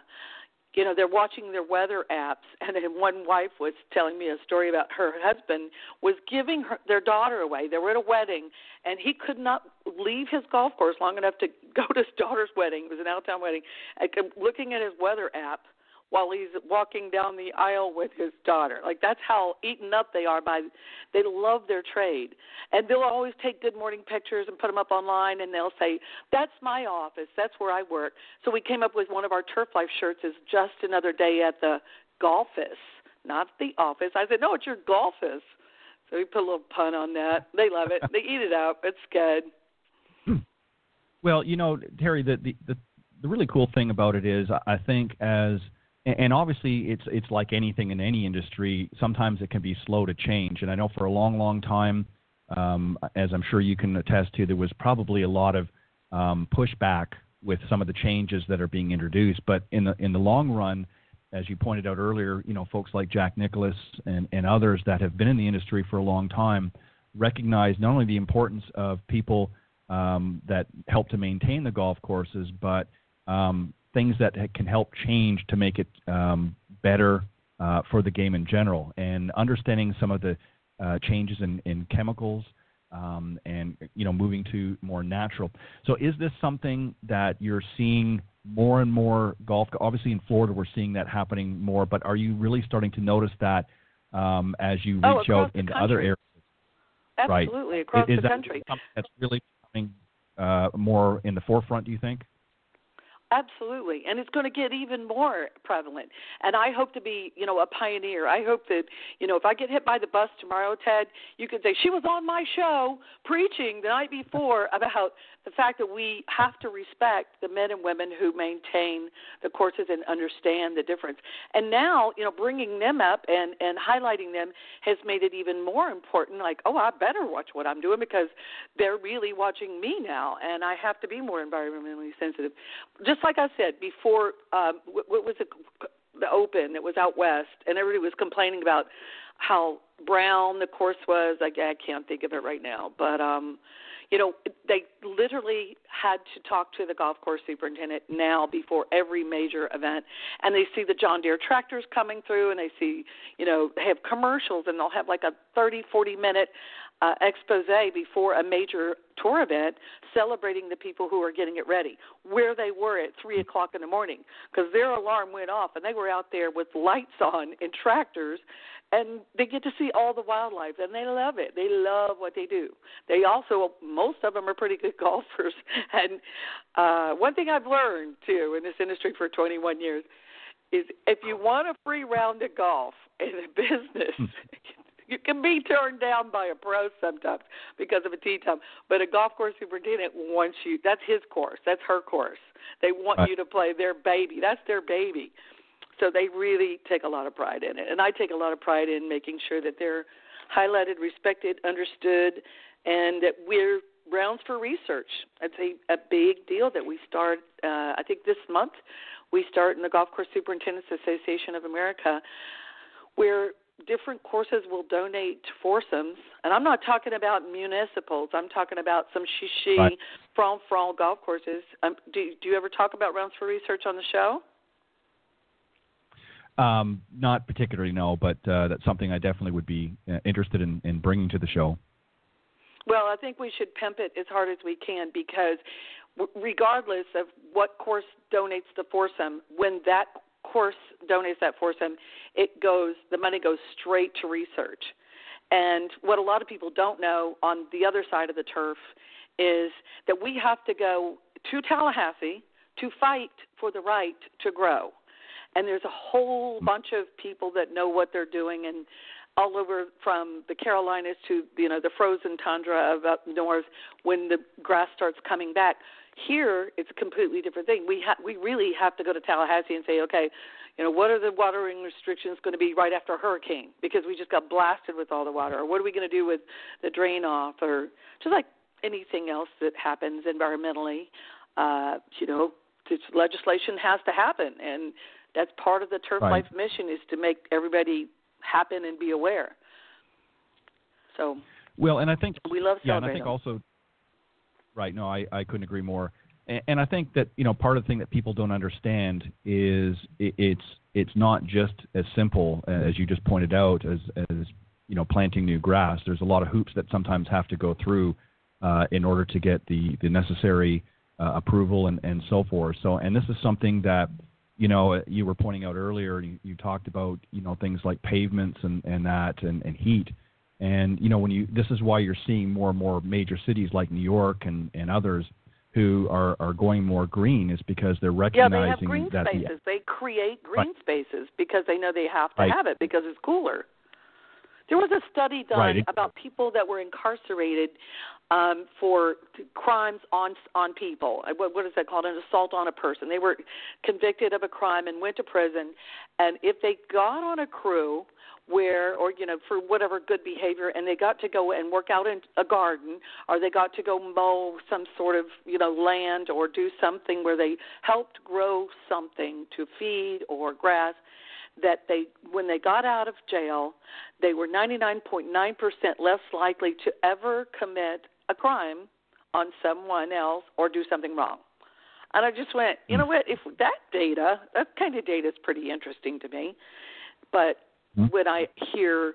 you know they're watching their weather apps *laughs* and then one wife was telling me a story about her husband was giving her, their daughter away they were at a wedding and he could not leave his golf course long enough to *laughs* go to his daughter's wedding it was an out of town wedding and looking at his weather app while he's walking down the aisle with his daughter. Like that's how eaten up they are by they love their trade. And they'll always take good morning pictures and put them up online and they'll say, "That's my office. That's where I work." So we came up with one of our turf life shirts is just another day at the golfus, not the office. I said, "No, it's your golfus." So we put a little pun on that. They love it. they eat it up. It's good. Hmm. Well, you know, Terrie, the, the the the really cool thing about it is I think as and obviously it's it's like anything in any industry sometimes it can be slow to change. And i know for a long long time um, as i'm sure you can attest to there was probably a lot of um, pushback with some of the changes that are being introduced. But in the in the long run as you pointed out earlier you know folks like Jack Nicklaus and, and others that have been in the industry for a long time recognize not only the importance of people um, that help to maintain the golf courses but um, things that can help change to make it um, better uh, for the game in general, and understanding some of the uh, changes in, in chemicals um, and you know moving to more natural. So, is this something that you're seeing more and more golf? Obviously, in Florida, we're seeing that happening more, but are you really starting to notice that um, as you oh, reach out into country. other areas? Absolutely, right. across is the that country. That's really coming uh, more in the forefront. Do you think? Absolutely, and it's going to get even more prevalent. And I hope to be, you know, a pioneer. I hope that, you know, if I get hit by the bus tomorrow, Ted, you can say she was on my show preaching the night before *laughs* about the fact that we have to respect the men and women who maintain the courses and understand the difference. And now, you know, bringing them up and and highlighting them has made it even more important. Like, oh, I better watch what I'm doing because they're really watching me now, and I have to be more environmentally sensitive. Just like I said before, um, what, what was it? The Open. It was out west, and everybody was complaining about how brown the course was. I, I can't think of it right now, but um you know, they literally had to talk to the golf course superintendent now before every major event, and they see the John Deere tractors coming through, and they see, you know, they have commercials, and they'll have like a 30, 40 minute uh, expose before a major tour event, celebrating the people who are getting it ready, where they were at three o'clock in the morning, because their alarm went off and they were out there with lights on and tractors, and they get to see all the wildlife and they love it. They love what they do. They also, most of them are pretty good *laughs* golfers, and uh, one thing I've learned too in this industry for 21 years is if you want a free round of golf in a business, hmm. *laughs* you can be turned down by a pro sometimes because of a tee time. But a golf course superintendent wants you. That's his course. That's her course. They want right. you to play their baby. That's their baby. So they really take a lot of pride in it, and I take a lot of pride in making sure that they're highlighted, respected, understood, and that we're rounds for research. It's a, a big deal that we start. Uh, I think this month we start in the Golf Course Superintendents Association of America, where different courses will donate foursomes, and I'm not talking about municipals. I'm talking about some shishi right. from from golf courses. Um, do do you ever talk about rounds for research on the show? Um, not particularly, no, but uh, that's something I definitely would be uh, interested in, in bringing to the show. Well, I think we should pimp it as hard as we can because, regardless of what course donates the foursome, when that course donates that foursome, it goes the money goes straight to research. And what a lot of people don't know on the other side of the turf is that we have to go to Tallahassee to fight for the right to grow. And there's a whole hmm. bunch of people that know what they're doing and all over from the Carolinas to you know the frozen tundra of up north when the grass starts coming back. Here, it's a completely different thing. We ha- we really have to go to Tallahassee and say, okay, you know, what are the watering restrictions going to be right after a hurricane because we just got blasted with all the water, or what are we going to do with the drain off, or just like anything else that happens environmentally. Uh, you know, this legislation has to happen, and that's part of the Turf right. Life mission is to make everybody happen and be aware. So. Well, and I think we love yeah, and I think also Right. No, I, I couldn't agree more. And, and I think that you know part of the thing that people don't understand is it, it's it's not just as simple as you just pointed out as as you know planting new grass. There's a lot of hoops that sometimes have to go through uh, in order to get the the necessary uh, approval and and so forth. So and this is something that you know you were pointing out earlier. You, you talked about you know things like pavements and and that and, and heat. And you know, when you this is why you're seeing more and more major cities like New York and, and others who are, are going more green is because they're recognizing that yeah, they have green that spaces. The, they create green right. spaces because they know they have to right. have it because it's cooler. There was a study done right. about people that were incarcerated um, for crimes on on people. Uh, what, what is that called? An assault on a person. They were convicted of a crime and went to prison. And if they got on a crew where or you know for whatever good behavior and they got to go and work out in a garden or they got to go mow some sort of you know land or do something where they helped grow something to feed or grass that they when they got out of jail they were 99.9% less likely to ever commit a crime on someone else or do something wrong. And i just went you know hmm. what? If that data that kind of data is pretty interesting to me but mm-hmm. when I hear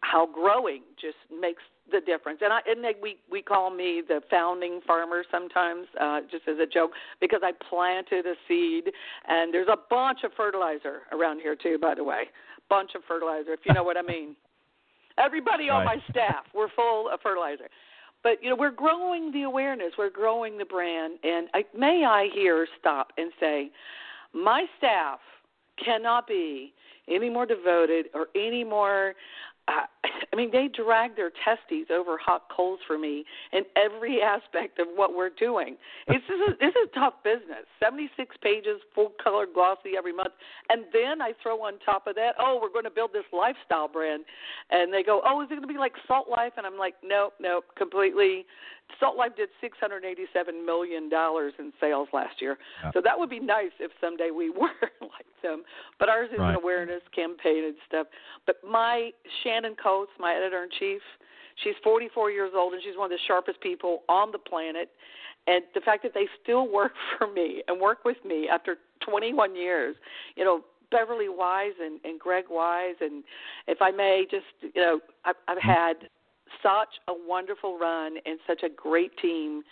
how growing just makes the difference. And I and they, we we call me the founding farmer sometimes, uh, just as a joke, because I planted a seed. And there's a bunch of fertilizer around here too, by the way, bunch of fertilizer, if you know what I mean. *laughs* Everybody on my staff, we're full of fertilizer. But you know, we're growing the awareness, we're growing the brand, and I, may I here stop and say, my staff cannot be any more devoted or any more uh, I mean, they drag their testes over hot coals for me in every *laughs* aspect of what we're doing. It's this is, this is tough business. Seventy six pages, full color, glossy every month, and then I throw on top of that, oh, we're going to build this lifestyle brand, and they go, oh, is it going to be like Salt Life? And I'm like, nope, nope, completely. Salt Life did six hundred eighty seven million dollars in sales last year, yeah. so that would be nice if someday we *laughs* were like them. But ours is right. an awareness campaign and stuff. But my Shannon Coates, my editor in chief, she's 44 years old and she's one of the sharpest people on the planet. And the fact that they still work *laughs* for me and work with me after 21 years, you know, Beverly Wise and, and Greg Wise, and if I may, just you know, I've, I've mm-hmm. had such a wonderful run and such a great team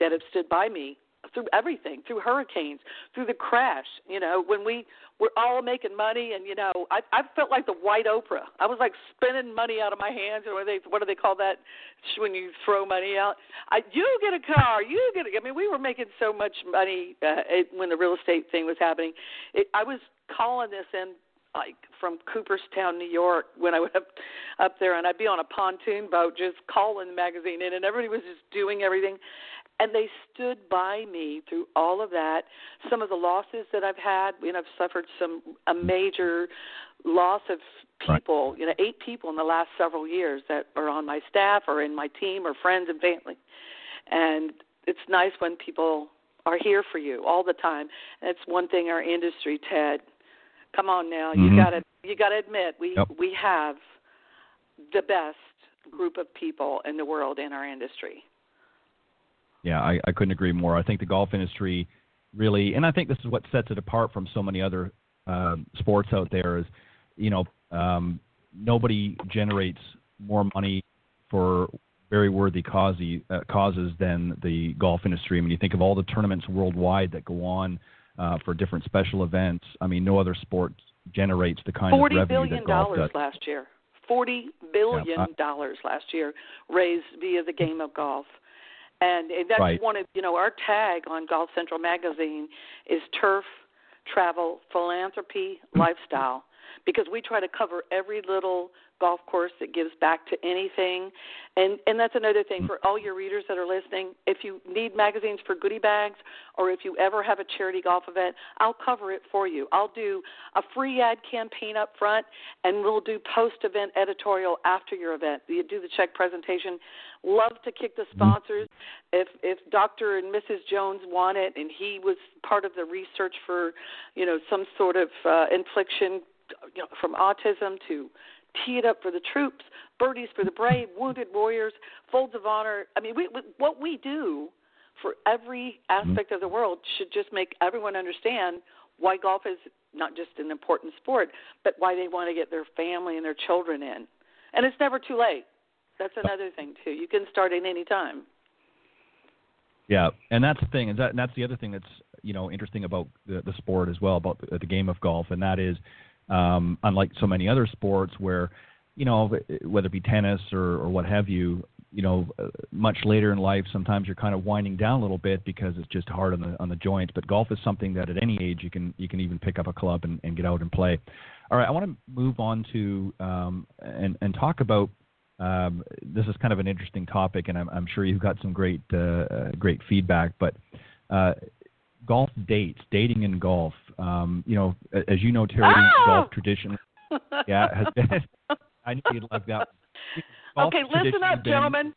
that have stood by me through everything, through hurricanes, through the crash. You know, when we were all making money, and you know, I I felt like the white Oprah. I was like spending money out of my hands, or what do they what do they call that when you throw money out? I you get a car, you get. A, I mean, we were making so much money uh, it, when the real estate thing was happening. It, I was calling this in like from Cooperstown, New York, when I went up up there, and I'd be on a pontoon boat just calling the magazine in, and everybody was just doing everything, and they stood by me through all of that. Some of the losses that I've had, you know, I've suffered some a major loss of people, right. you know, eight people in the last several years that are on my staff or in my team or friends and family, and it's nice when people are here for you all the time. That's one thing our industry, Ted Come on now, mm-hmm. you got to you got to admit we yep. we have the best group of people in the world in our industry. Yeah, I, I couldn't agree more. I think the golf industry really, and I think this is what sets it apart from so many other uh, sports out there is, you know, um, nobody generates more money for very worthy cause, uh, causes than the golf industry. I mean, you think of all the tournaments worldwide that go on uh, for different special events. I mean, no other sport generates the kind of revenue that golf does. last year. Forty billion dollars yeah, last year raised via the game of golf, and, and that's right. one of you know our tag on Golf Central magazine is turf, travel, philanthropy, mm. lifestyle, because we try to cover every little golf course that gives back to anything. And and that's another thing for all your readers that are listening. If you need magazines for goodie bags or if you ever have a charity golf event, I'll cover it for you. I'll do a free ad campaign up front and we'll do post event editorial after your event. You do the check presentation. Love to kick the sponsors. If if Dr. and Mrs. Jones want it and he was part of the research for, you know, some sort of uh, infliction you know, from autism to tee it up for the troops, birdies for the brave, *laughs* wounded warriors, folds of honor. I mean, we, we, what we do for every mm-hmm. aspect of the world should just make everyone understand why golf is not just an important sport, but why they want to get their family and their children in. And it's never too late. That's another thing too. You can start at any time. Yeah, and that's the thing, and, that, and that's the other thing that's you know interesting about the, the sport as well, about the, the game of golf, and that is um, unlike so many other sports where, you know, whether it be tennis or, or what have you, you know, uh, much later in life, sometimes you're kind of winding down a little bit because it's just hard on the on the joints. But golf is something that at any age you can you can even pick up a club and, and get out and play. All right, I want to move on to um, and and talk about. Um, this is kind of an interesting topic, and I'm, I'm sure you've got some great uh, uh great feedback. But uh, golf dates, dating in golf. Um, you know, as you know, Terrie, oh! golf tradition, yeah, has been. *laughs* I knew you'd like that. Golf okay, listen up, been, gentlemen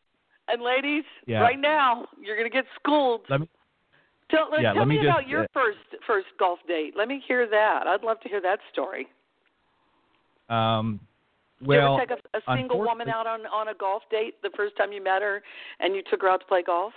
and ladies. Yeah. Right now, you're going to get schooled. Let me. Tell, yeah, tell let me, me about your uh, first first golf date. Let me hear that. I'd love to hear that story. Um, you well, ever take a, a single woman out on on a golf date the first time you met her, and you took her out to play golf?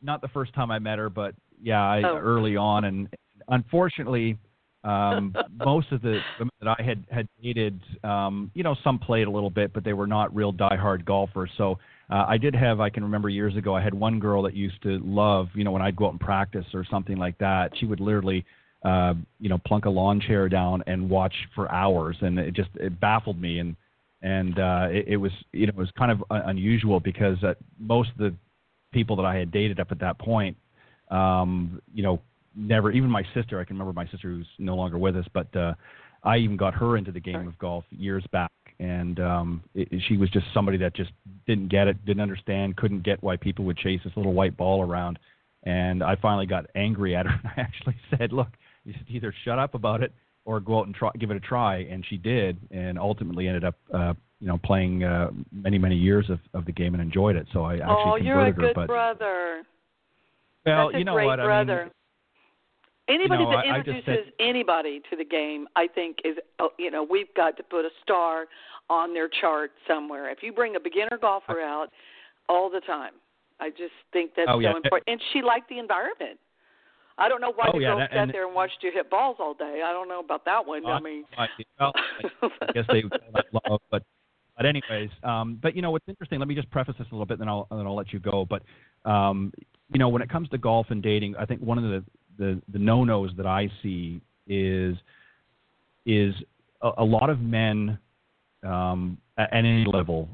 Not the first time I met her, but yeah, I, oh. early on, and unfortunately, um, *laughs* most of the women that I had had dated, um, you know, some played a little bit, but they were not real diehard golfers. So uh, I did have, I can remember years ago, I had one girl that used to love, you know, when I'd go out and practice or something like that, she would literally, uh, you know, plunk a lawn chair down and watch for hours, and it just it baffled me, and and uh, it, it was, you know, it was kind of unusual because uh, most of the people that I had dated up at that point um, you know, never even my sister. I can remember my sister who's no longer with us, but uh, I even got her into the game of golf years back, and um, it, she was just somebody that just didn't get it, didn't understand, couldn't get why people would chase this little white ball around. And I finally got angry at her. and *laughs* I actually said, "Look, you should either shut up about it or go out and try, give it a try." And she did, and ultimately ended up, uh, you know, playing uh, many, many years of, of the game and enjoyed it. So I actually oh, converted you're a good her. But brother. Well, you know what brother. I mean. Anybody you know, that I, I introduces said, anybody to the game, I think is uh, you know we've got to put a star on their chart somewhere. If you bring a beginner golfer out all the time, I just think that's oh, yeah. so important. And she liked the environment. I don't know why oh, the yeah, girls that, sat and, there and watched you hit balls all day. I don't know about that one. uh, I mean, I, well, I *laughs* guess they love, but but anyways, um, but you know what's interesting? Let me just preface this a little bit, then I'll then I'll let you go. But um, you know, when it comes to golf and dating, I think one of the the, the no nos that I see is is a, a lot of men um, at, any level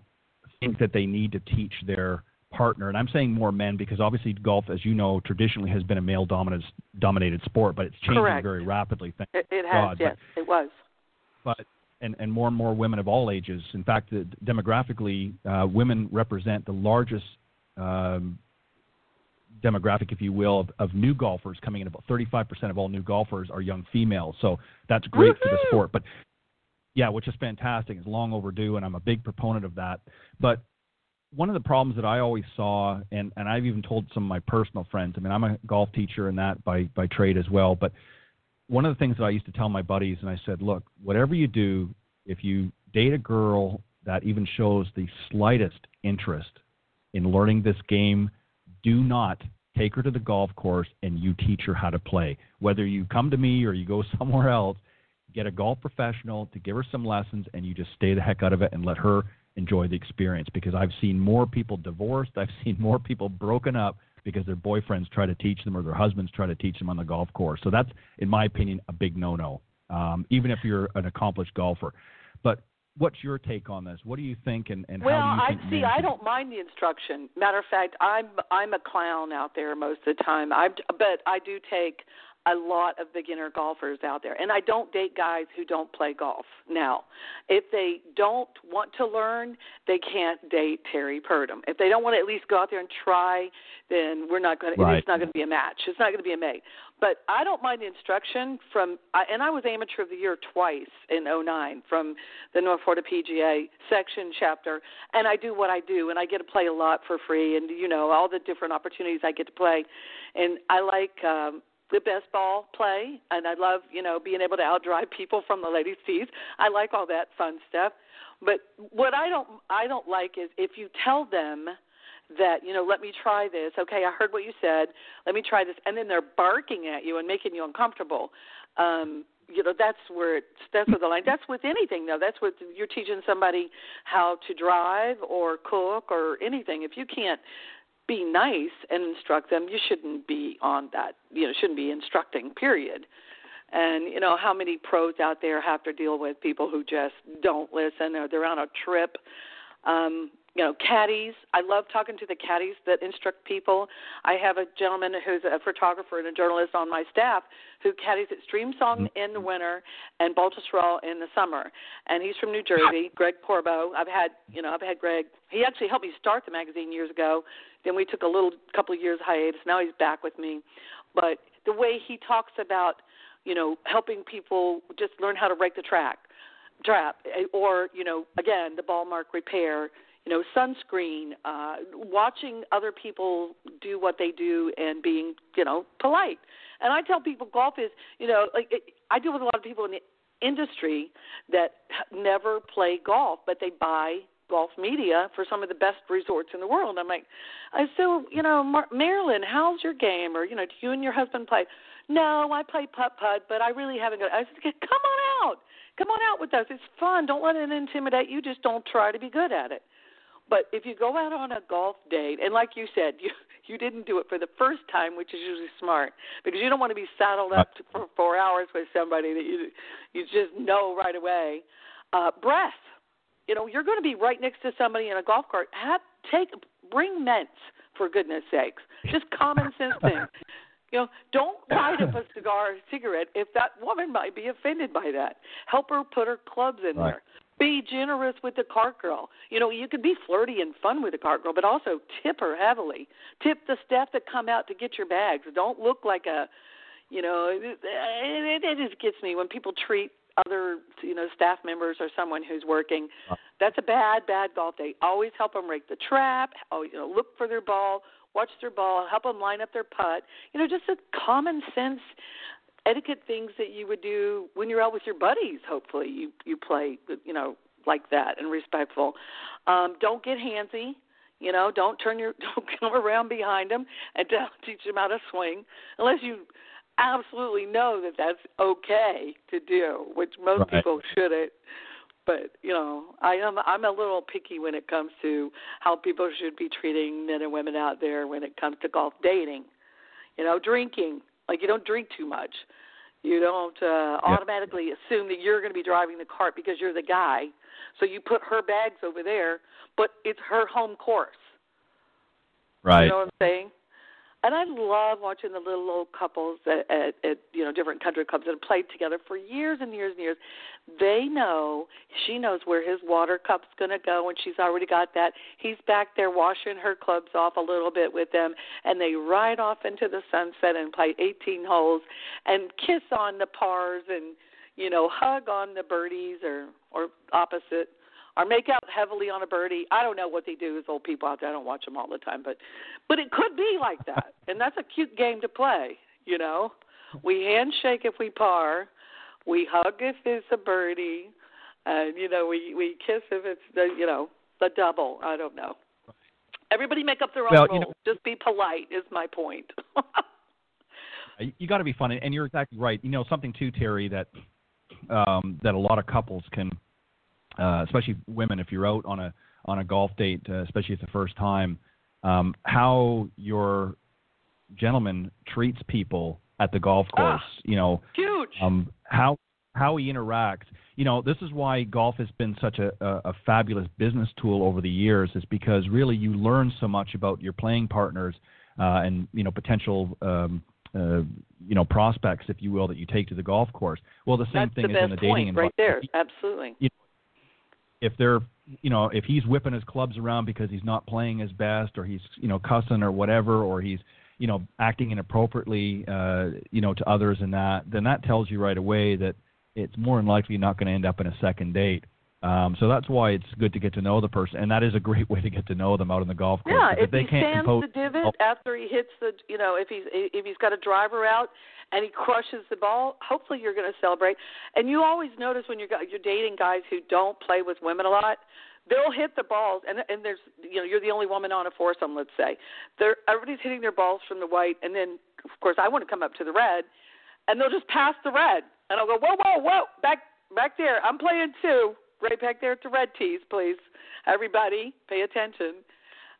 think that they need to teach their partner, and I'm saying more men because obviously golf, as you know, traditionally has been a male dominated dominated sport, but it's changing Correct. very rapidly. Thank It, it has, God, yes, it was. but and, and more and more women of all ages. In fact, the, demographically, uh, women represent the largest um, demographic, if you will, of, of new golfers coming in. About 35% of all new golfers are young females. So that's great for the sport. But yeah, which is fantastic. It's long overdue, and I'm a big proponent of that. But one of the problems that I always saw, and, and I've even told some of my personal friends, I mean, I'm a golf teacher and that by, by trade as well, but one of the things that I used to tell my buddies, and I said, look, whatever you do, if you date a girl that even shows the slightest interest in learning this game, do not take her to the golf course and you teach her how to play. Whether you come to me or you go *laughs* somewhere else, get a golf professional to give her some lessons and you just stay the heck out of it and let her enjoy the experience because I've seen more people divorced, I've seen more people broken up because their boyfriends try to teach them or their husbands try to teach them on the golf course. So that's, in my opinion, a big no-no, um, even if you're an accomplished golfer. But what's your take on this? What do you think, and, and well, how do you I see. I don't mind the instruction. Matter of fact, I'm I'm a clown out there most of the time. I but I do take a lot of beginner golfers out there, and I don't date guys who don't play golf. Now, if they don't want to learn, they can't date Terrie Purdum. If they don't want to at least go out there and try, then we're not going to. Right. It's not going to be a match. It's not going to be a mate. But I don't mind the instruction from, and I was amateur of the year twice in '09 from the North Florida PGA section chapter, and I do what I do, and I get to play a lot for free, and you know all the different opportunities I get to play, and I like um, the best ball play, and I love you know being able to outdrive people from the ladies' tees. I like all that fun stuff, but what I don't I don't like is if you tell them that you know let me try this. Okay i heard what you said. Let me try this. And then they're barking at you and making you uncomfortable. Um you know that's where it's that's where the line. That's with anything though. That's with you're teaching somebody how to drive or cook or anything. If you can't be nice and instruct them you shouldn't be on that you know shouldn't be instructing period. And you know how many pros out there have to deal with people who just don't listen or they're on a trip? Um you know caddies. I love talking to the caddies that instruct people. I have a gentleman who's a photographer and a journalist on my staff who caddies at Streamsong in the winter and baltusrol in the summer. And he's from new jersey greg porbo i've had you know i've had greg he actually helped me start the magazine years ago then we took a little couple of years hiatus. Now he's back with me. But the way he talks about you know helping people just learn how to rake the track trap eh, or you know again the ball mark repair you know sunscreen uh watching other people do what they do and being you know polite. And i tell people golf is you know like it, i deal with a lot of people in the industry that never play golf but they buy golf media for some of the best resorts in the world. I'm like i so you know Mar- marilyn how's your game? Or you know do you and your husband play? No i play putt putt but i really haven't got i said come on out. Come on out with us. It's fun. Don't let it intimidate you. Just don't try to be good at it. But if you go out on a golf date, and like you said, *laughs* you you didn't do it for the first time, which is usually smart because you don't want to be saddled up for four hours with somebody that you you just know right away. Uh, breath, you know, you're going to be right next to somebody in a golf cart. Have take bring mints for goodness sakes. Just common sense thing. *laughs* You know, don't light up a cigar or cigarette if that woman might be offended by that. Help her put her clubs in Right. there. Be generous with the cart girl. You know, you can be flirty and fun with the cart girl, but also tip her heavily. Tip the staff that come out to get your bags. Don't look like a, you know, it, it, it just gets me when people treat other, you know, staff members or someone who's working. That's a bad, bad golf day. Always help them rake the trap. Always, you know, look for their ball, watch their ball, help them line up their putt. You know, just a common sense etiquette things that you would do when you're out with your buddies. Hopefully, you you play, you know, like that and respectful. Um, don't get handsy. You know, don't turn your *laughs* don't come around behind them and *laughs* don't teach them how to swing unless you absolutely know that that's okay to do, which most Right. people shouldn't. but you know, I am I'm a little picky when it comes to how people should be treating men and women out there when it comes to golf dating. You know, drinking. Like you don't drink too much. You don't uh, automatically assume that you're going to be driving the cart because you're the guy. So you put her bags over there, but it's her home course. Right. You know what I'm saying? And I love watching the little old couples at, at, at you know different country clubs that have played together for years and years and years. They know she knows where his water cup's going to go, and she's already got that. He's back there washing her clubs off a little bit with them, and they ride off into the sunset and play 18 holes and kiss on the pars and you know hug on the birdies or or opposite or make out heavily on a birdie. I don't know what they do as old people out there. I don't watch them all the time, but but it could be like *laughs* that, and that's a cute game to play. You know, we handshake if we par, we hug if it's a birdie, and you know we we kiss if it's the you know the double. I don't know. Everybody make up their own Well, rules. you know- Just be polite is my point. *laughs* You- got to be fun, and you're exactly right. You know something too, Terrie, that um, that a lot of couples can, uh, especially women, if you're out on a on a golf date, uh, especially it's the first time, um, how your gentleman treats people at the golf course. Ah. You know, Huge. um, how how he interacts. You know, this is why golf has been such a, a, a fabulous business tool over the years. Is because really you learn so much about your playing partners uh, and you know potential. Um, uh, you know prospects, if you will, that you take to the golf course. Well, the same That's thing the is in the dating point environment. right there. Absolutely. If they're, you know, if he's whipping his clubs around because he's not playing his best, or he's, you know, cussing or whatever, or he's, you know, acting inappropriately, uh, you know, to others and that, then that tells you right away that it's more than likely not going to end up in a second date. Um, so that's why it's good to get to know the person, and that is a great *laughs* way to get to know them out on the golf course. Yeah, because if they he can't stands impose, the divot after he hits the, you know, if he's if he's got a driver out and he crushes the ball, hopefully you're going to celebrate. And you always notice when you're you're dating guys who don't play with women a lot, they'll hit the balls, and and there's you know you're the only woman on a foursome, let's say. They're everybody's hitting their balls from the white, and then of course I want to come up to the red, and they'll just pass the red, and I'll go whoa whoa whoa back back there, I'm playing too, right back there at the red tees, please, everybody pay attention,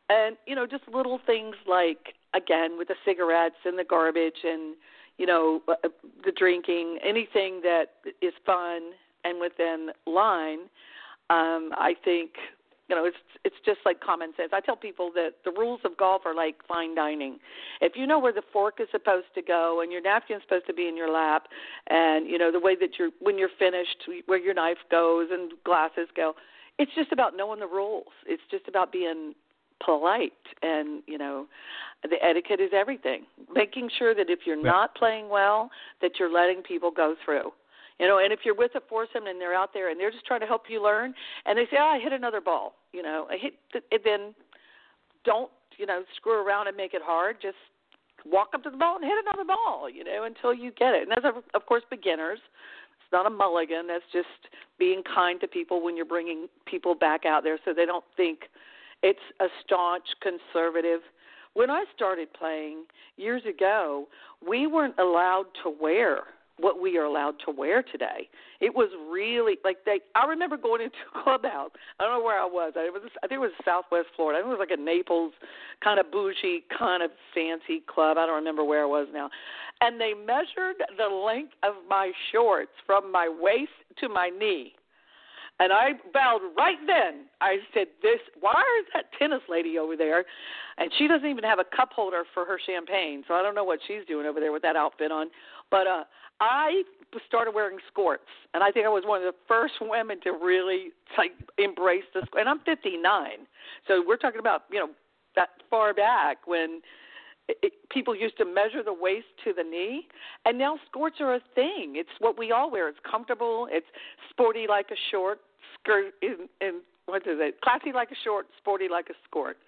and you know just little things like again with the cigarettes and the garbage and you know uh, the drinking, anything that is fun and within line um, I think you know it's it's just like common sense. I tell people that the rules of golf are like fine dining. If you know where the fork is supposed to go and your napkin's supposed to be in your lap, and you know the way that you're when you're finished, where your knife goes and glasses go, it's just about knowing the rules. It's just about being polite and you know the etiquette is everything making sure that if you're Yeah. not playing well that you're letting people go through you know, and if you're with a foursome and they're out there and they're just trying to help you learn, and they say, "Oh, I hit another ball," you know, I hit, th- and then don't you know screw around and make it hard. Just walk up to the ball and hit another ball, you know, until you get it. And that's of of course beginners. It's not a mulligan. That's just being kind to people when you're bringing people back out there, so they don't think it's a staunch conservative. When I started playing years ago, we weren't allowed to wear what we are allowed to wear today. It was really like they. I remember going into a clubhouse. I don't know where I was. I was. I think it was Southwest Florida. I think it was like a Naples kind of bougie, kind of fancy club. I don't remember where I was now. And they measured the length of my shorts from my waist to my knee. And I bowed right then. I said, "This. Why is that tennis lady over there?" And she doesn't even have a cup holder for her champagne, so I don't know what she's doing over there with that outfit on. But uh, I started wearing skirts, and I think I was one of the first women to really like embrace this. And I'm 59, so we're talking about you know that far back when it, it, people used to measure the waist to the knee, and now skirts are a thing. It's what we all wear. It's comfortable. It's sporty like a short skirt. In, in what is it? Classy like a short, sporty like a skirt.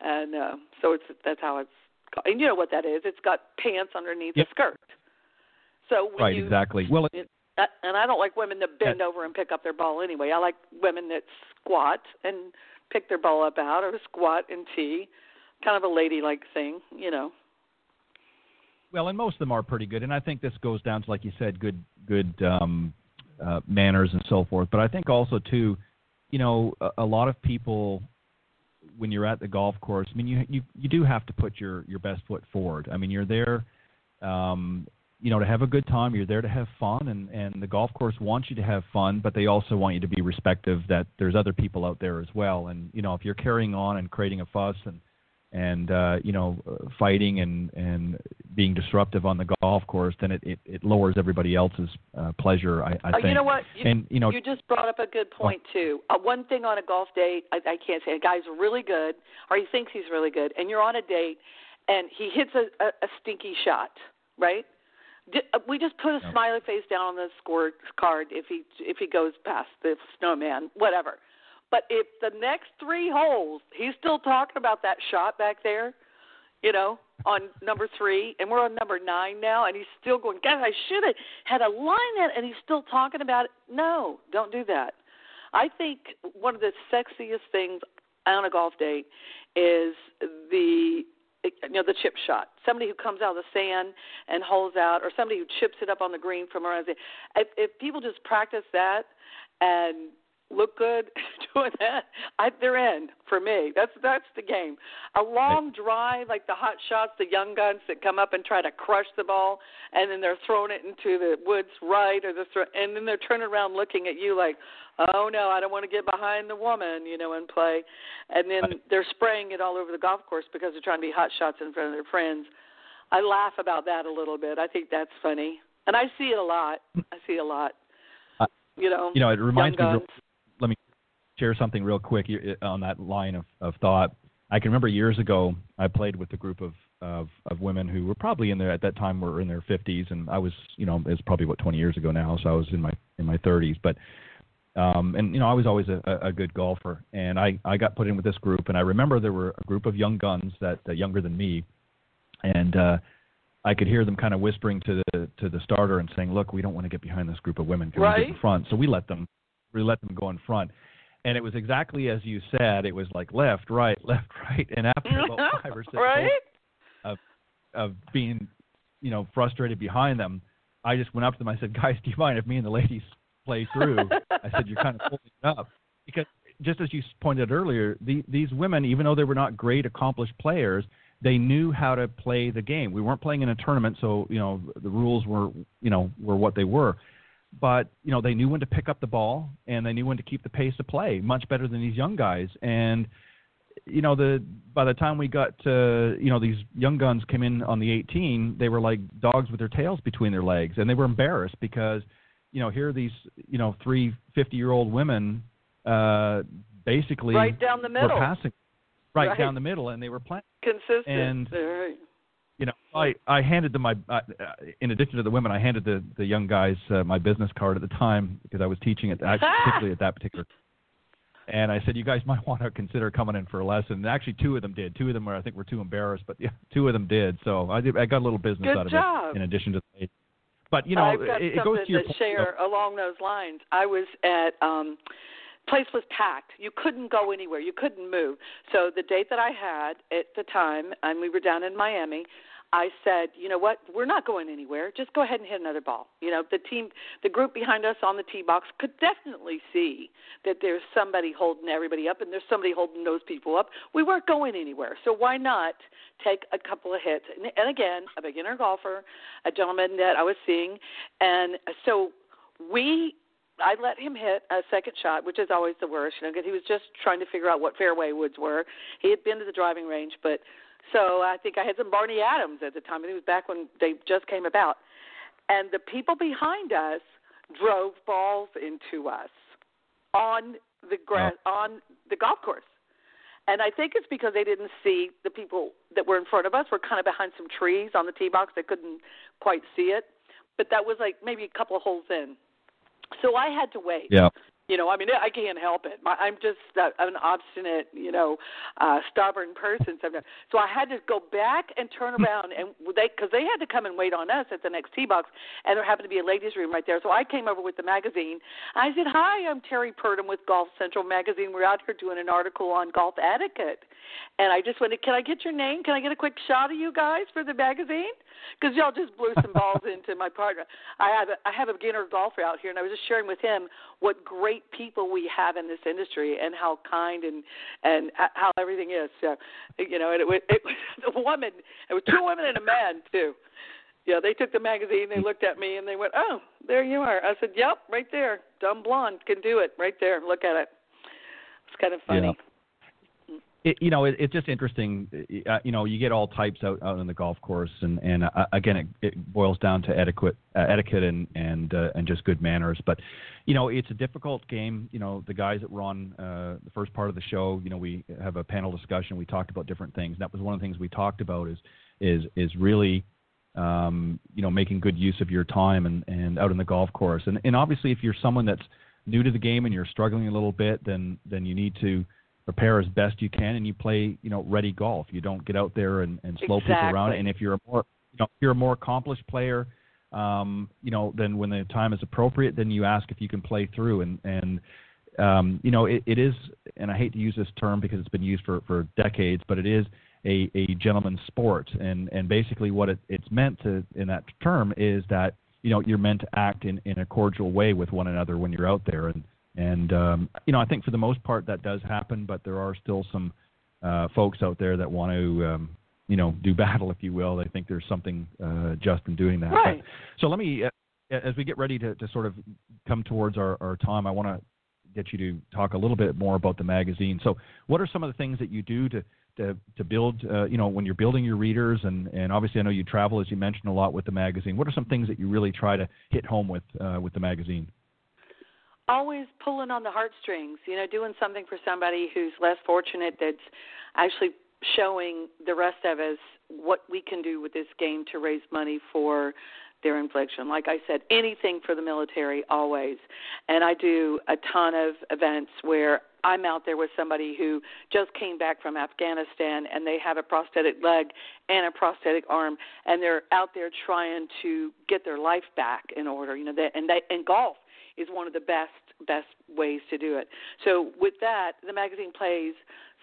And uh, so it's that's how it's. called. And you know what that is? It's got pants underneath Yep. the skirt. So when right? you Exactly. Well, it, and I don't like women that bend over and pick up their ball anyway. I like women that squat and pick their ball up out, or squat and tee, kind of a ladylike thing, you know. Well, and most of them are pretty good, and I think this goes down to, like you said, good, good, um, uh, manners and so forth. But I think also too, you know, a, a lot of people when you're at the golf course, I mean, you you you do have to put your your best foot forward. I mean, you're there, um, you know, to have a good time. You're there to have fun, and and the golf course wants you to have fun, but they also want you to be respective that there's other people out there as well. And you know, if you're carrying on and creating a fuss and and uh, you know fighting and and being disruptive on the golf course, then it it, it lowers everybody else's uh, pleasure. I, I uh, think. You know what? You, and you know, you just brought up a good point too. Uh, one thing on a golf date, I, I can't say a guy's really good, or he thinks he's really good, and you're on a date, and he hits a, a, a stinky shot, right? Uh, we just put a smiley face down on the score card if he if he goes past the snowman, whatever. But if the next three holes he's still talking about that shot back there, you know, on number three, and we're on number nine now, and he's still going, guys, I should have had a line that, and he's still talking about it. No, don't do that. I think one of the sexiest things on a golf date is the you know the chip shot. Somebody who comes out of the sand and holds out, or somebody who chips it up on the green from around. The, if, if people just practice that and look good *laughs* doing that, I, they're in for me. That's that's the game. A long *laughs* drive, like the hot shots, the young guns that come up and try to crush the ball, and then they're throwing it into the woods right, or the throw, and then they're turning around looking at you like, oh no, I don't want to get behind the woman, you know, and play, and then they're spraying it all over the golf course because they're trying to be hot shots in front of their friends. I laugh about that a little bit. I think that's funny, and I see it a lot. Hmm. I see a lot. You know, you know, it reminds me. Real, let me share something real quick on that line of, of thought. I can remember years ago I played with a group of, of of women who were probably in their at that time were in their 50s and I was you know it's probably what 20 years ago now so I was in my in my 30s but um and you know I was always a, a good golfer and I I got put in with this group and I remember there were a group of young guns that uh, younger than me and uh I could hear them kind of whispering to the to the starter and saying, "Look, we don't want to get behind this group of women. Can right. we get in front?" So we let them we let them go in front. And it was exactly as you said. It was like left, right, *laughs* left, right. And after about *laughs* five or six right? of of being, you know, frustrated behind them, I just went up to them. I said, "Guys, do you mind if me and the ladies play through?" I said, "You're kind of pulling it up because." Just as you pointed earlier, the, these women, even though they were not great, accomplished players, they knew how to play the game. We weren't playing in a tournament, so you know the rules were you know were what they were but you know they knew when to pick up the ball and they knew when to keep the pace of play much better than these young guys. And you know the by the time we got to you know these young guns came in on the 18 they were like dogs with their tails between their legs and they were embarrassed because you know here are these you know three 50 year old women uh basically right down the middle. were passing right, right. down the middle and they were playing. Consistent. And right you know, I I handed them my uh, in addition to the women, I handed the the young guys uh, my business card at the time because I was teaching it actually, *laughs* particularly at that particular. And I said, you guys might *laughs* want to consider coming in for a lesson. And actually, two of them did. Two of them were, I think, were too embarrassed, but yeah, two of them did. So I did. I got a little business Good out of job. it in addition to. The, but you know, I've got it, it goes to your point, share though. along those lines. I was at um place was packed. You couldn't go anywhere. You couldn't move. So the date that I had at the time, and we were down in Miami, I said, you know what, we're not going anywhere. Just go ahead and hit another ball. You know, the team, the group behind us on the tee box could definitely see that there's somebody holding everybody up and there's somebody holding those people up. We weren't going anywhere. So why not take a couple of hits? And, and again, a beginner golfer, a gentleman that I was seeing. And so we I let him hit a second shot, which is always the worst, you know, because he was just trying to figure out what fairway woods were. He had been to the driving range, but so I think I had some Barney Adams at the time. It was back when they just came about. And the people behind us drove balls into us on the grass Oh. on the golf course. And I think it's because they didn't see the people that were in front of us were kind of behind some trees on the tee box. They couldn't quite see it. But that was like maybe a couple of holes in. So I had to wait. Yeah. You know, I mean, I can't help it. My, I'm just uh, an obstinate, you know, uh, stubborn person sometimes. So I had to go back and turn around, and they because they had to come and wait on us at the next tee box, and there happened to be a ladies' room right there. So I came over with the magazine. I said, "Hi, I'm Terrie Purdum with Golf Central magazine. We're out here doing an article on golf etiquette." And I just went, "Can I get your name? Can I get a quick shot of you guys for the magazine?" Because y'all just blew some balls *laughs* into my partner. I have a, I have a beginner golfer out here, and I was just sharing with him what great people we have in this industry and how kind and and how everything is. So, you know, and it was it was *laughs* a woman. It was two women and a man too. Yeah, they took the magazine, they looked at me, and they went, "Oh, there you are." I said, "Yep, right there. Dumb blonde can do it. Right there. Look at it." It's kind of funny. Yeah it, you know, it, it's just interesting. Uh, you know, you get all types out, out on the golf course, and and uh, again, it, it boils down to etiquette, uh, etiquette, and and uh, and just good manners. But you know, it's a difficult game. You know, the guys that run uh, the first part of the show, you know, we have a panel discussion. We talked about different things. That was one of the things we talked about is is is really um, you know making good use of your time and and out in the golf course. And and obviously, if you're someone that's new to the game and you're struggling a little bit, then then you need to prepare as best you can and you play you know ready golf. You don't get out there and, and slow exactly. people around. And if you're a more you know if you're a more accomplished player um you know then when the time is appropriate then you ask if you can play through. And and um you know it, it is and i hate to use this term because it's been used for for decades but it is a a gentleman's sport. And and basically what it, it's meant to in that term is that you know you're meant to act in in a cordial way with one another when you're out there. And and um, you know, I think for the most part that does happen, but there are still some uh, folks out there that want to, um, you know, do *laughs* battle, if you will. They think there's something uh, just in doing that. Right. But, so let me, uh, as we get ready to, to sort of come towards our, our time, I want to get you to talk a little bit more about the magazine. So, what are some of the things that you do to to, to build, uh, you know, when you're building your readers, and, and obviously I know you travel, as you mentioned, a lot with the magazine. What are some things that you really try to hit home with uh, with the magazine? Always pulling on the heartstrings, you know, doing something for somebody who's less fortunate that's actually showing the rest of us what we can do with this game to raise money for their infliction. Like I said, anything for the military always. And I do a ton of events where I'm out there with somebody who just came back from Afghanistan and they have a prosthetic leg and a prosthetic arm and they're out there trying to get their life back in order, you know, that and they and golf is one of the best best ways to do it. So with that, the magazine plays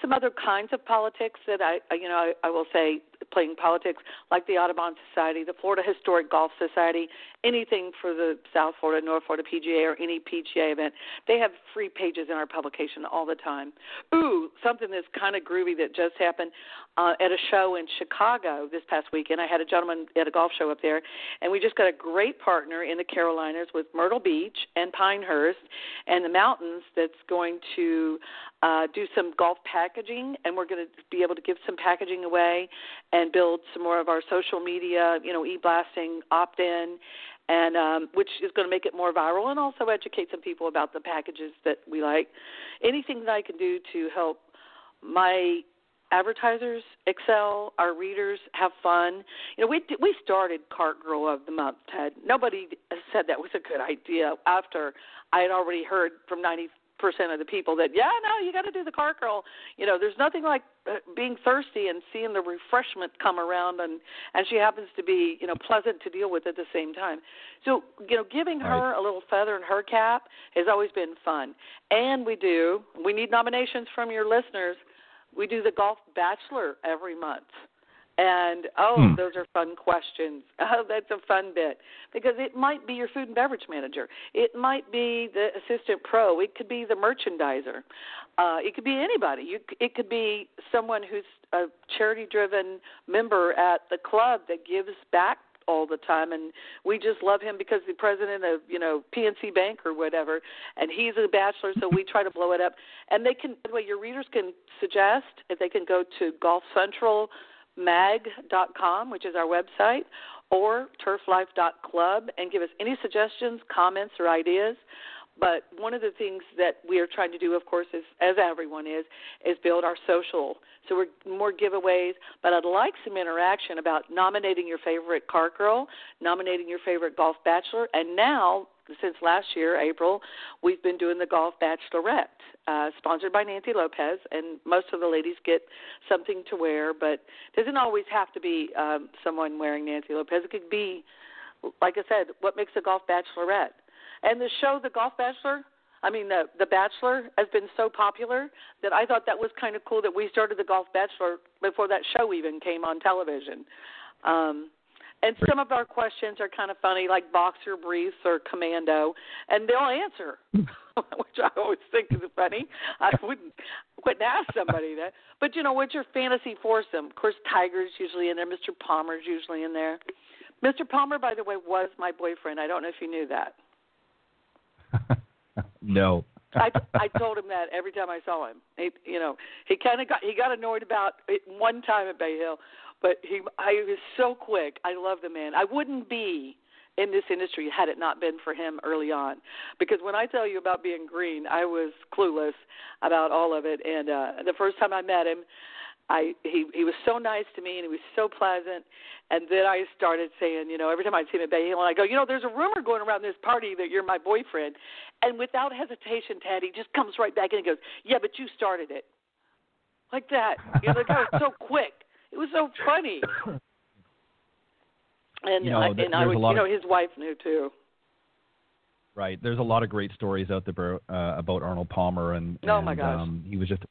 some other kinds of politics that I, you know, I, I will say playing politics like the Audubon Society, the Florida Historic Golf Society, anything for the South Florida, North Florida PGA or any PGA event. They have free pages in our publication all the time. Ooh, something that's kind of groovy that just happened uh, at a show in Chicago this past weekend. I had a gentleman at a golf show up there, and we just got a great partner in the Carolinas with Myrtle Beach and Pinehurst and the mountains that's going to uh, do some golf packaging, and we're going to be able to give some packaging away and build some more of our social media, you know, e-blasting, opt-in, and um, which is going to make it more viral and also educate some people about the packages that we like. Anything that I can do to help my advertisers excel, our readers have fun. You know, we we started Cart Girl of the Month, Ted. Nobody said that was a good idea after I had already heard from 90 percent of the people that yeah no you got to do the cart girl you know there's nothing like uh, being thirsty and seeing the refreshment come around and and she happens to be you know pleasant to deal with at the same time. So you know giving her a little feather in her cap has always been fun. And we do we need nominations from your listeners. We do the golf bachelor every month and oh, hmm. those are fun questions. *laughs* Oh, that's a fun bit because it might be your food and beverage manager. It might be the assistant pro. It could be the merchandiser. Uh, it could be anybody. You, it could be someone who's a charity-driven member at the club that gives back all the time and we just love him because the president of you know PNC Bank or whatever and he's a bachelor so we try to blow it up and they can by the way your readers can suggest if they can go to Golf Central mag.com, which is our website, or turflife.club and give us any suggestions, comments, or ideas. But one of the things that we are trying to do, of course, is as everyone is, is build our social. So we're more giveaways, but I'd like some interaction about nominating your favorite cart girl, nominating your favorite golf bachelor, and now since last year, April, we've been doing the Golf Bachelorette, uh, sponsored by Nancy Lopez, and most of the ladies get something to wear, but doesn't always have to be um, someone wearing Nancy Lopez. It could be, like I said, what makes a Golf Bachelorette. And the show, The Golf Bachelor, I mean, the the Bachelor has been so popular that I thought that was kind of cool that we started the Golf Bachelor before that show even came on television. Um, and some of our questions are kind of funny, like boxer briefs or commando, and they'll answer, hmm. *laughs* which I always think is funny. I wouldn't wouldn't ask somebody that, but you know, what's your fantasy foursome? Of course, Tiger's usually in there. Mr. Palmer's usually in there. Mr. Palmer, by the way, was my boyfriend. I don't know if you knew that. *laughs* no. I I told him that every time I saw him. He, you know, he kind of got he got annoyed about it one time at Bay Hill, but he I was so quick. I love the man. I wouldn't be in this industry had it not been for him early on. Because when I tell you about being green, I was clueless about all of it. And uh, the first time I met him, I he he was so nice to me and he was so pleasant. And then I started saying, you know, every time I see him at Bay Hill, I go, you know, there's a rumor going around this party that you're my boyfriend. And without hesitation, Ted, he just comes right back and he goes, yeah, but you started it. Like that. You know, the guy was so *laughs* quick. It was so funny. *coughs* And you know, I, and I would, you know, of, his wife knew too. Right. There's a lot of great stories out there uh, about Arnold Palmer, and, oh and my gosh. Um, he was just a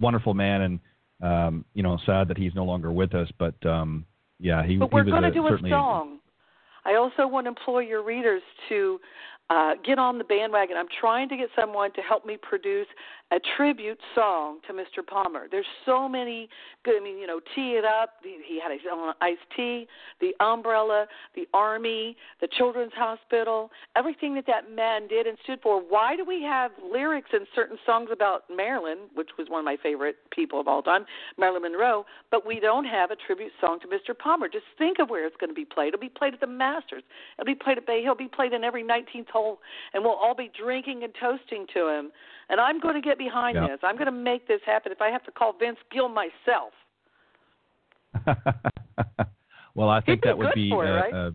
wonderful man, and um, you know, sad that he's no longer with us. But um, yeah, he. But we're going to do a song. I also want to employ your readers to uh, get on the bandwagon. I'm trying to get someone to help me produce a tribute song to Mr. Palmer. There's so many good. I mean, you know, Tee It Up. He had his own iced tea. The umbrella, the army, the children's hospital. Everything that that man did and stood for. Why do we have lyrics in certain songs about Marilyn, which was one of my favorite people of all time, Marilyn Monroe, but we don't have a tribute song to Mr. Palmer? Just think of where it's going to be played. It'll be played at the Masters. It'll be played at Bay Hill. It'll be played in every 19th hole, and we'll all be drinking and toasting to him and I'm going to get behind yep. this. I'm going to make this happen if I have to call Vince Gill myself. *laughs* well, I think that would be. uh, right? uh,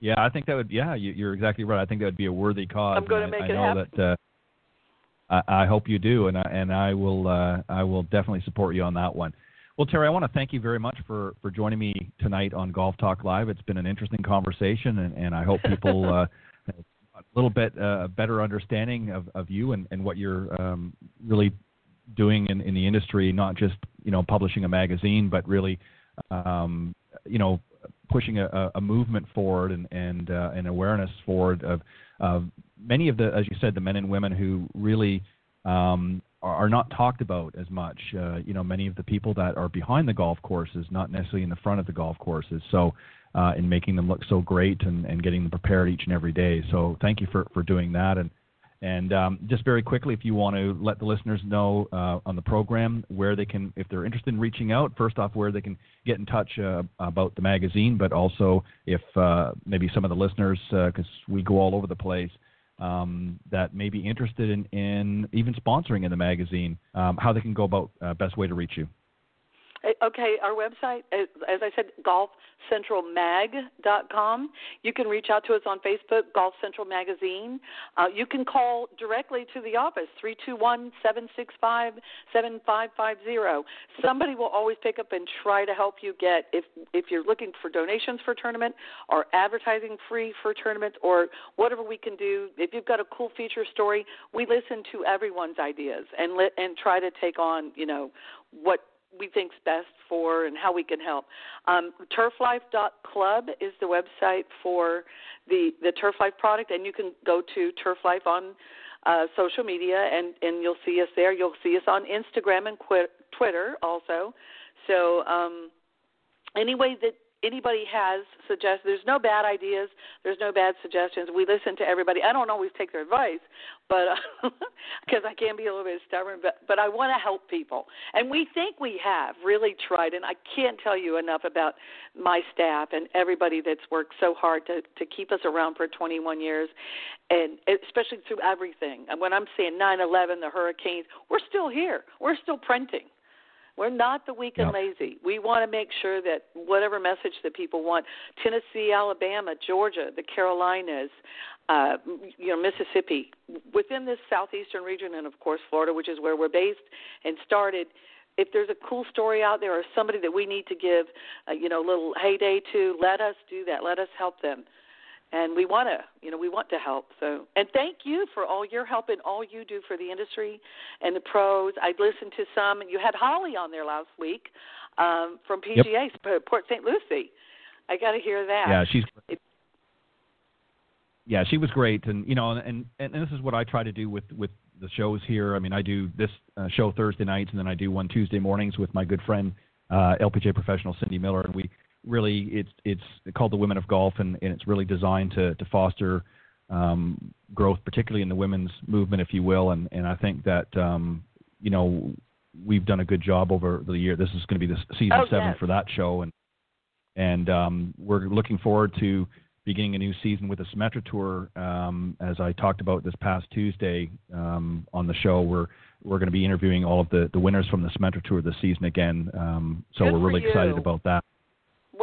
yeah, I think that would. Yeah, you, are exactly right. I think that would be a worthy cause. I'm going to make I it know happen. that. Uh, I, I hope you do, and I, and I will. Uh, I will definitely support you on that one. Well, Terrie, I want to thank you very much for, for joining me tonight on Golf Talk Live. It's been an interesting conversation, and, and I hope people *laughs* uh, little bit uh, better understanding of, of you and, and what you're um, really doing in, in the industry, not just you know publishing a magazine, but really um, you know pushing a, a movement forward and and uh, an awareness forward of, of many of the, as you said, the men and women who really um, are, not talked about as much. Uh, you know, many of the people that are behind the golf courses, not necessarily in the front of the golf courses. So uh, in making them look so great and, and getting them prepared each and every day. So thank you for, for doing that. And and um, just very quickly, if you want to let the listeners know uh, on the program where they can, if they're interested in reaching out, first off, where they can get in touch uh, about the magazine, but also if uh, maybe some of the listeners, because uh, we go all over the place, um, that may be interested in, in even sponsoring in the magazine, um, how they can go about uh, best way to reach you. Okay, our website, as I said, golfcentralmag.com. You can reach out to us on Facebook, Golf Central Magazine. Uh, you can call directly to the office, 321 765 7550. Somebody will always pick up and try to help you get, if, if you're looking for donations for tournament or advertising free for tournament or whatever we can do. If you've got a cool feature story, we listen to everyone's ideas and, li- and try to take on, you know, what we think's best for and how we can help. Um, turflife.club is the website for the the Turf Life product, and you can go to TurfLife on uh, social media, and and you'll see us there. You'll see us on Instagram and Twitter also. So um, any way that anybody has suggestions. There's no bad ideas. There's no bad suggestions. We listen to everybody. I don't always take their advice, but *laughs* because I can be a little bit stubborn, but but I want to help people, and we think we have really tried. And I can't tell you enough about my staff and everybody that's worked so hard to to keep us around for 21 years, and especially through everything. And when I'm saying 9/11, the hurricanes, we're still here. We're still printing. We're not the weak and lazy. We want to make sure that whatever message that people want, Tennessee, Alabama, Georgia, the Carolinas, uh, you know, Mississippi, within this southeastern region, and of course Florida, which is where we're based and started. If there's a cool story out there or somebody that we need to give, uh, you know, a little heyday to, let us do that. Let us help them. And we want to you know we want to help. So and thank you for all your help and all you do for the industry and the pros. I listened to some and you had holly on there last week um from pga yep. port st lucie. I got to hear that. Yeah she's it, yeah she was great. And you know and and and this is what i try to do with with the shows here. I mean i do this uh, show thursday nights and then i do one tuesday mornings with my good friend uh lpga professional cindy miller. And we really it's it's called the Women of Golf, and, and it's really designed to to foster um, growth, particularly in the women's movement, if you will. And and I think that um, you know we've done a good job over the year. This is going to be the season oh, seven yes. for that show, and and um, we're looking forward to beginning a new season with the Symetra Tour. Um, as I talked about this past Tuesday um, on the show, we're we're going to be interviewing all of the, the winners from the Symetra Tour this season again. Um, so Good we're really excited about that.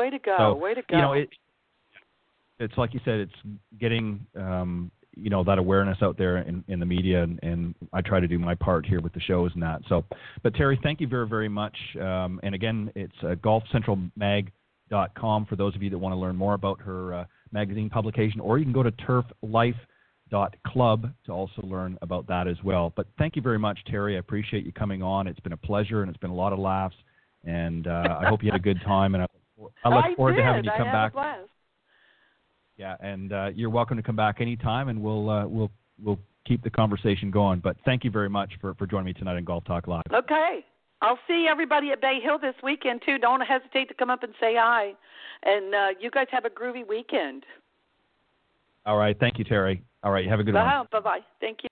Way to go! So, Way to go! You know, it, it's like you said, it's getting um, you know that awareness out there in, in the media, and, and I try to do my part here with the shows and that. So, but Terrie, thank you very very much. Um, and again, it's uh, golfcentralmag.com for those of you that want to learn more about her uh, magazine publication, or you can go to turflife.club to also learn about that as well. But thank you very much, Terrie. I appreciate you coming on. It's been a pleasure, and it's been a lot of laughs. And uh, I hope you had a good time. And I I look I forward did. to having you come I back. Yeah, and uh, you're welcome to come back anytime, and we'll uh, we'll we'll keep the conversation going. But thank you very much for, for joining me tonight on Golf Talk Live. Okay. I'll see everybody at Bay Hill this weekend too. Don't hesitate to come up and say hi. And uh, you guys have a groovy weekend. All right. Thank you, Terrie. All right. Have a good bye. one. Bye bye. Thank you.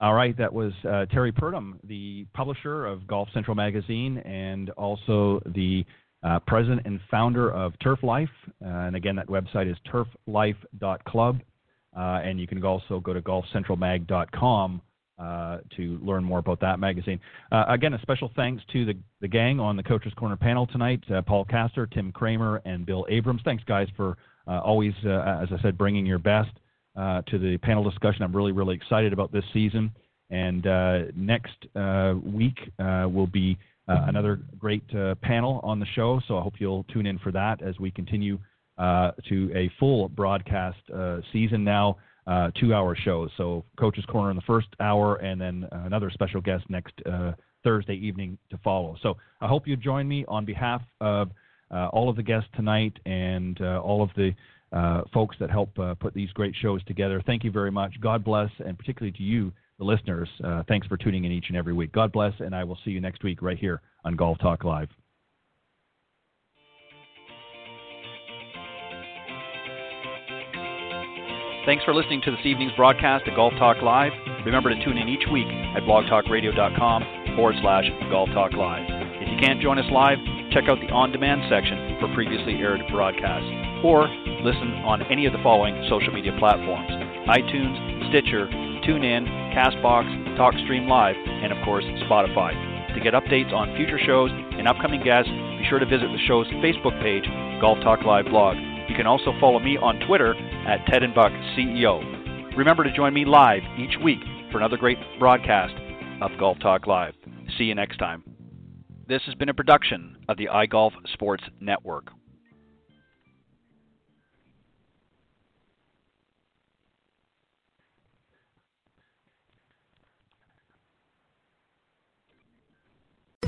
All right, that was uh, Terrie Purdum, the publisher of Golf Central Magazine and also the uh, president and founder of Turf Life. Uh, and again, that website is turflife.club. Uh, and you can also go to golfcentralmag.com uh, to learn more about that magazine. Uh, again, a special thanks to the, the gang on the Coaches Corner panel tonight uh, Paul Kaster, Tim Kremer, and Bill Abrams. Thanks, guys, for always, as I said, bringing your best to the panel discussion. I'm really, really excited about this season. And next week will be uh, another great uh, panel on the show. So I hope you'll tune in for that as we continue uh, to a full broadcast uh, season now, uh, two-hour shows. So Coach's Corner in the first hour, and then another special guest next uh, Thursday evening to follow. So I hope you join me on behalf of all of the guests tonight and all of the folks that help put these great shows together. Thank you very much. God bless, and particularly to you the listeners, uh, thanks for tuning in each and every week. God bless, and I will see you next week right here on Golf Talk Live. Thanks for listening to this evening's broadcast of Golf Talk Live. Remember to tune in each week at blogtalkradio.com forward slash Golf Talk Live. If you can't join us live, check out the on demand section for previously aired broadcasts or listen on any of the following social media platforms iTunes, Stitcher, TuneIn, Castbox, TalkStream Live, and of course, Spotify. To get updates on future shows and upcoming guests, be sure to visit the show's Facebook page, Golf Talk Live blog. You can also follow me on Twitter at Ted and Buck CEO. Remember to join me live each week for another great broadcast of Golf Talk Live. See you next time. This has been a production of the iGolf Sports Network.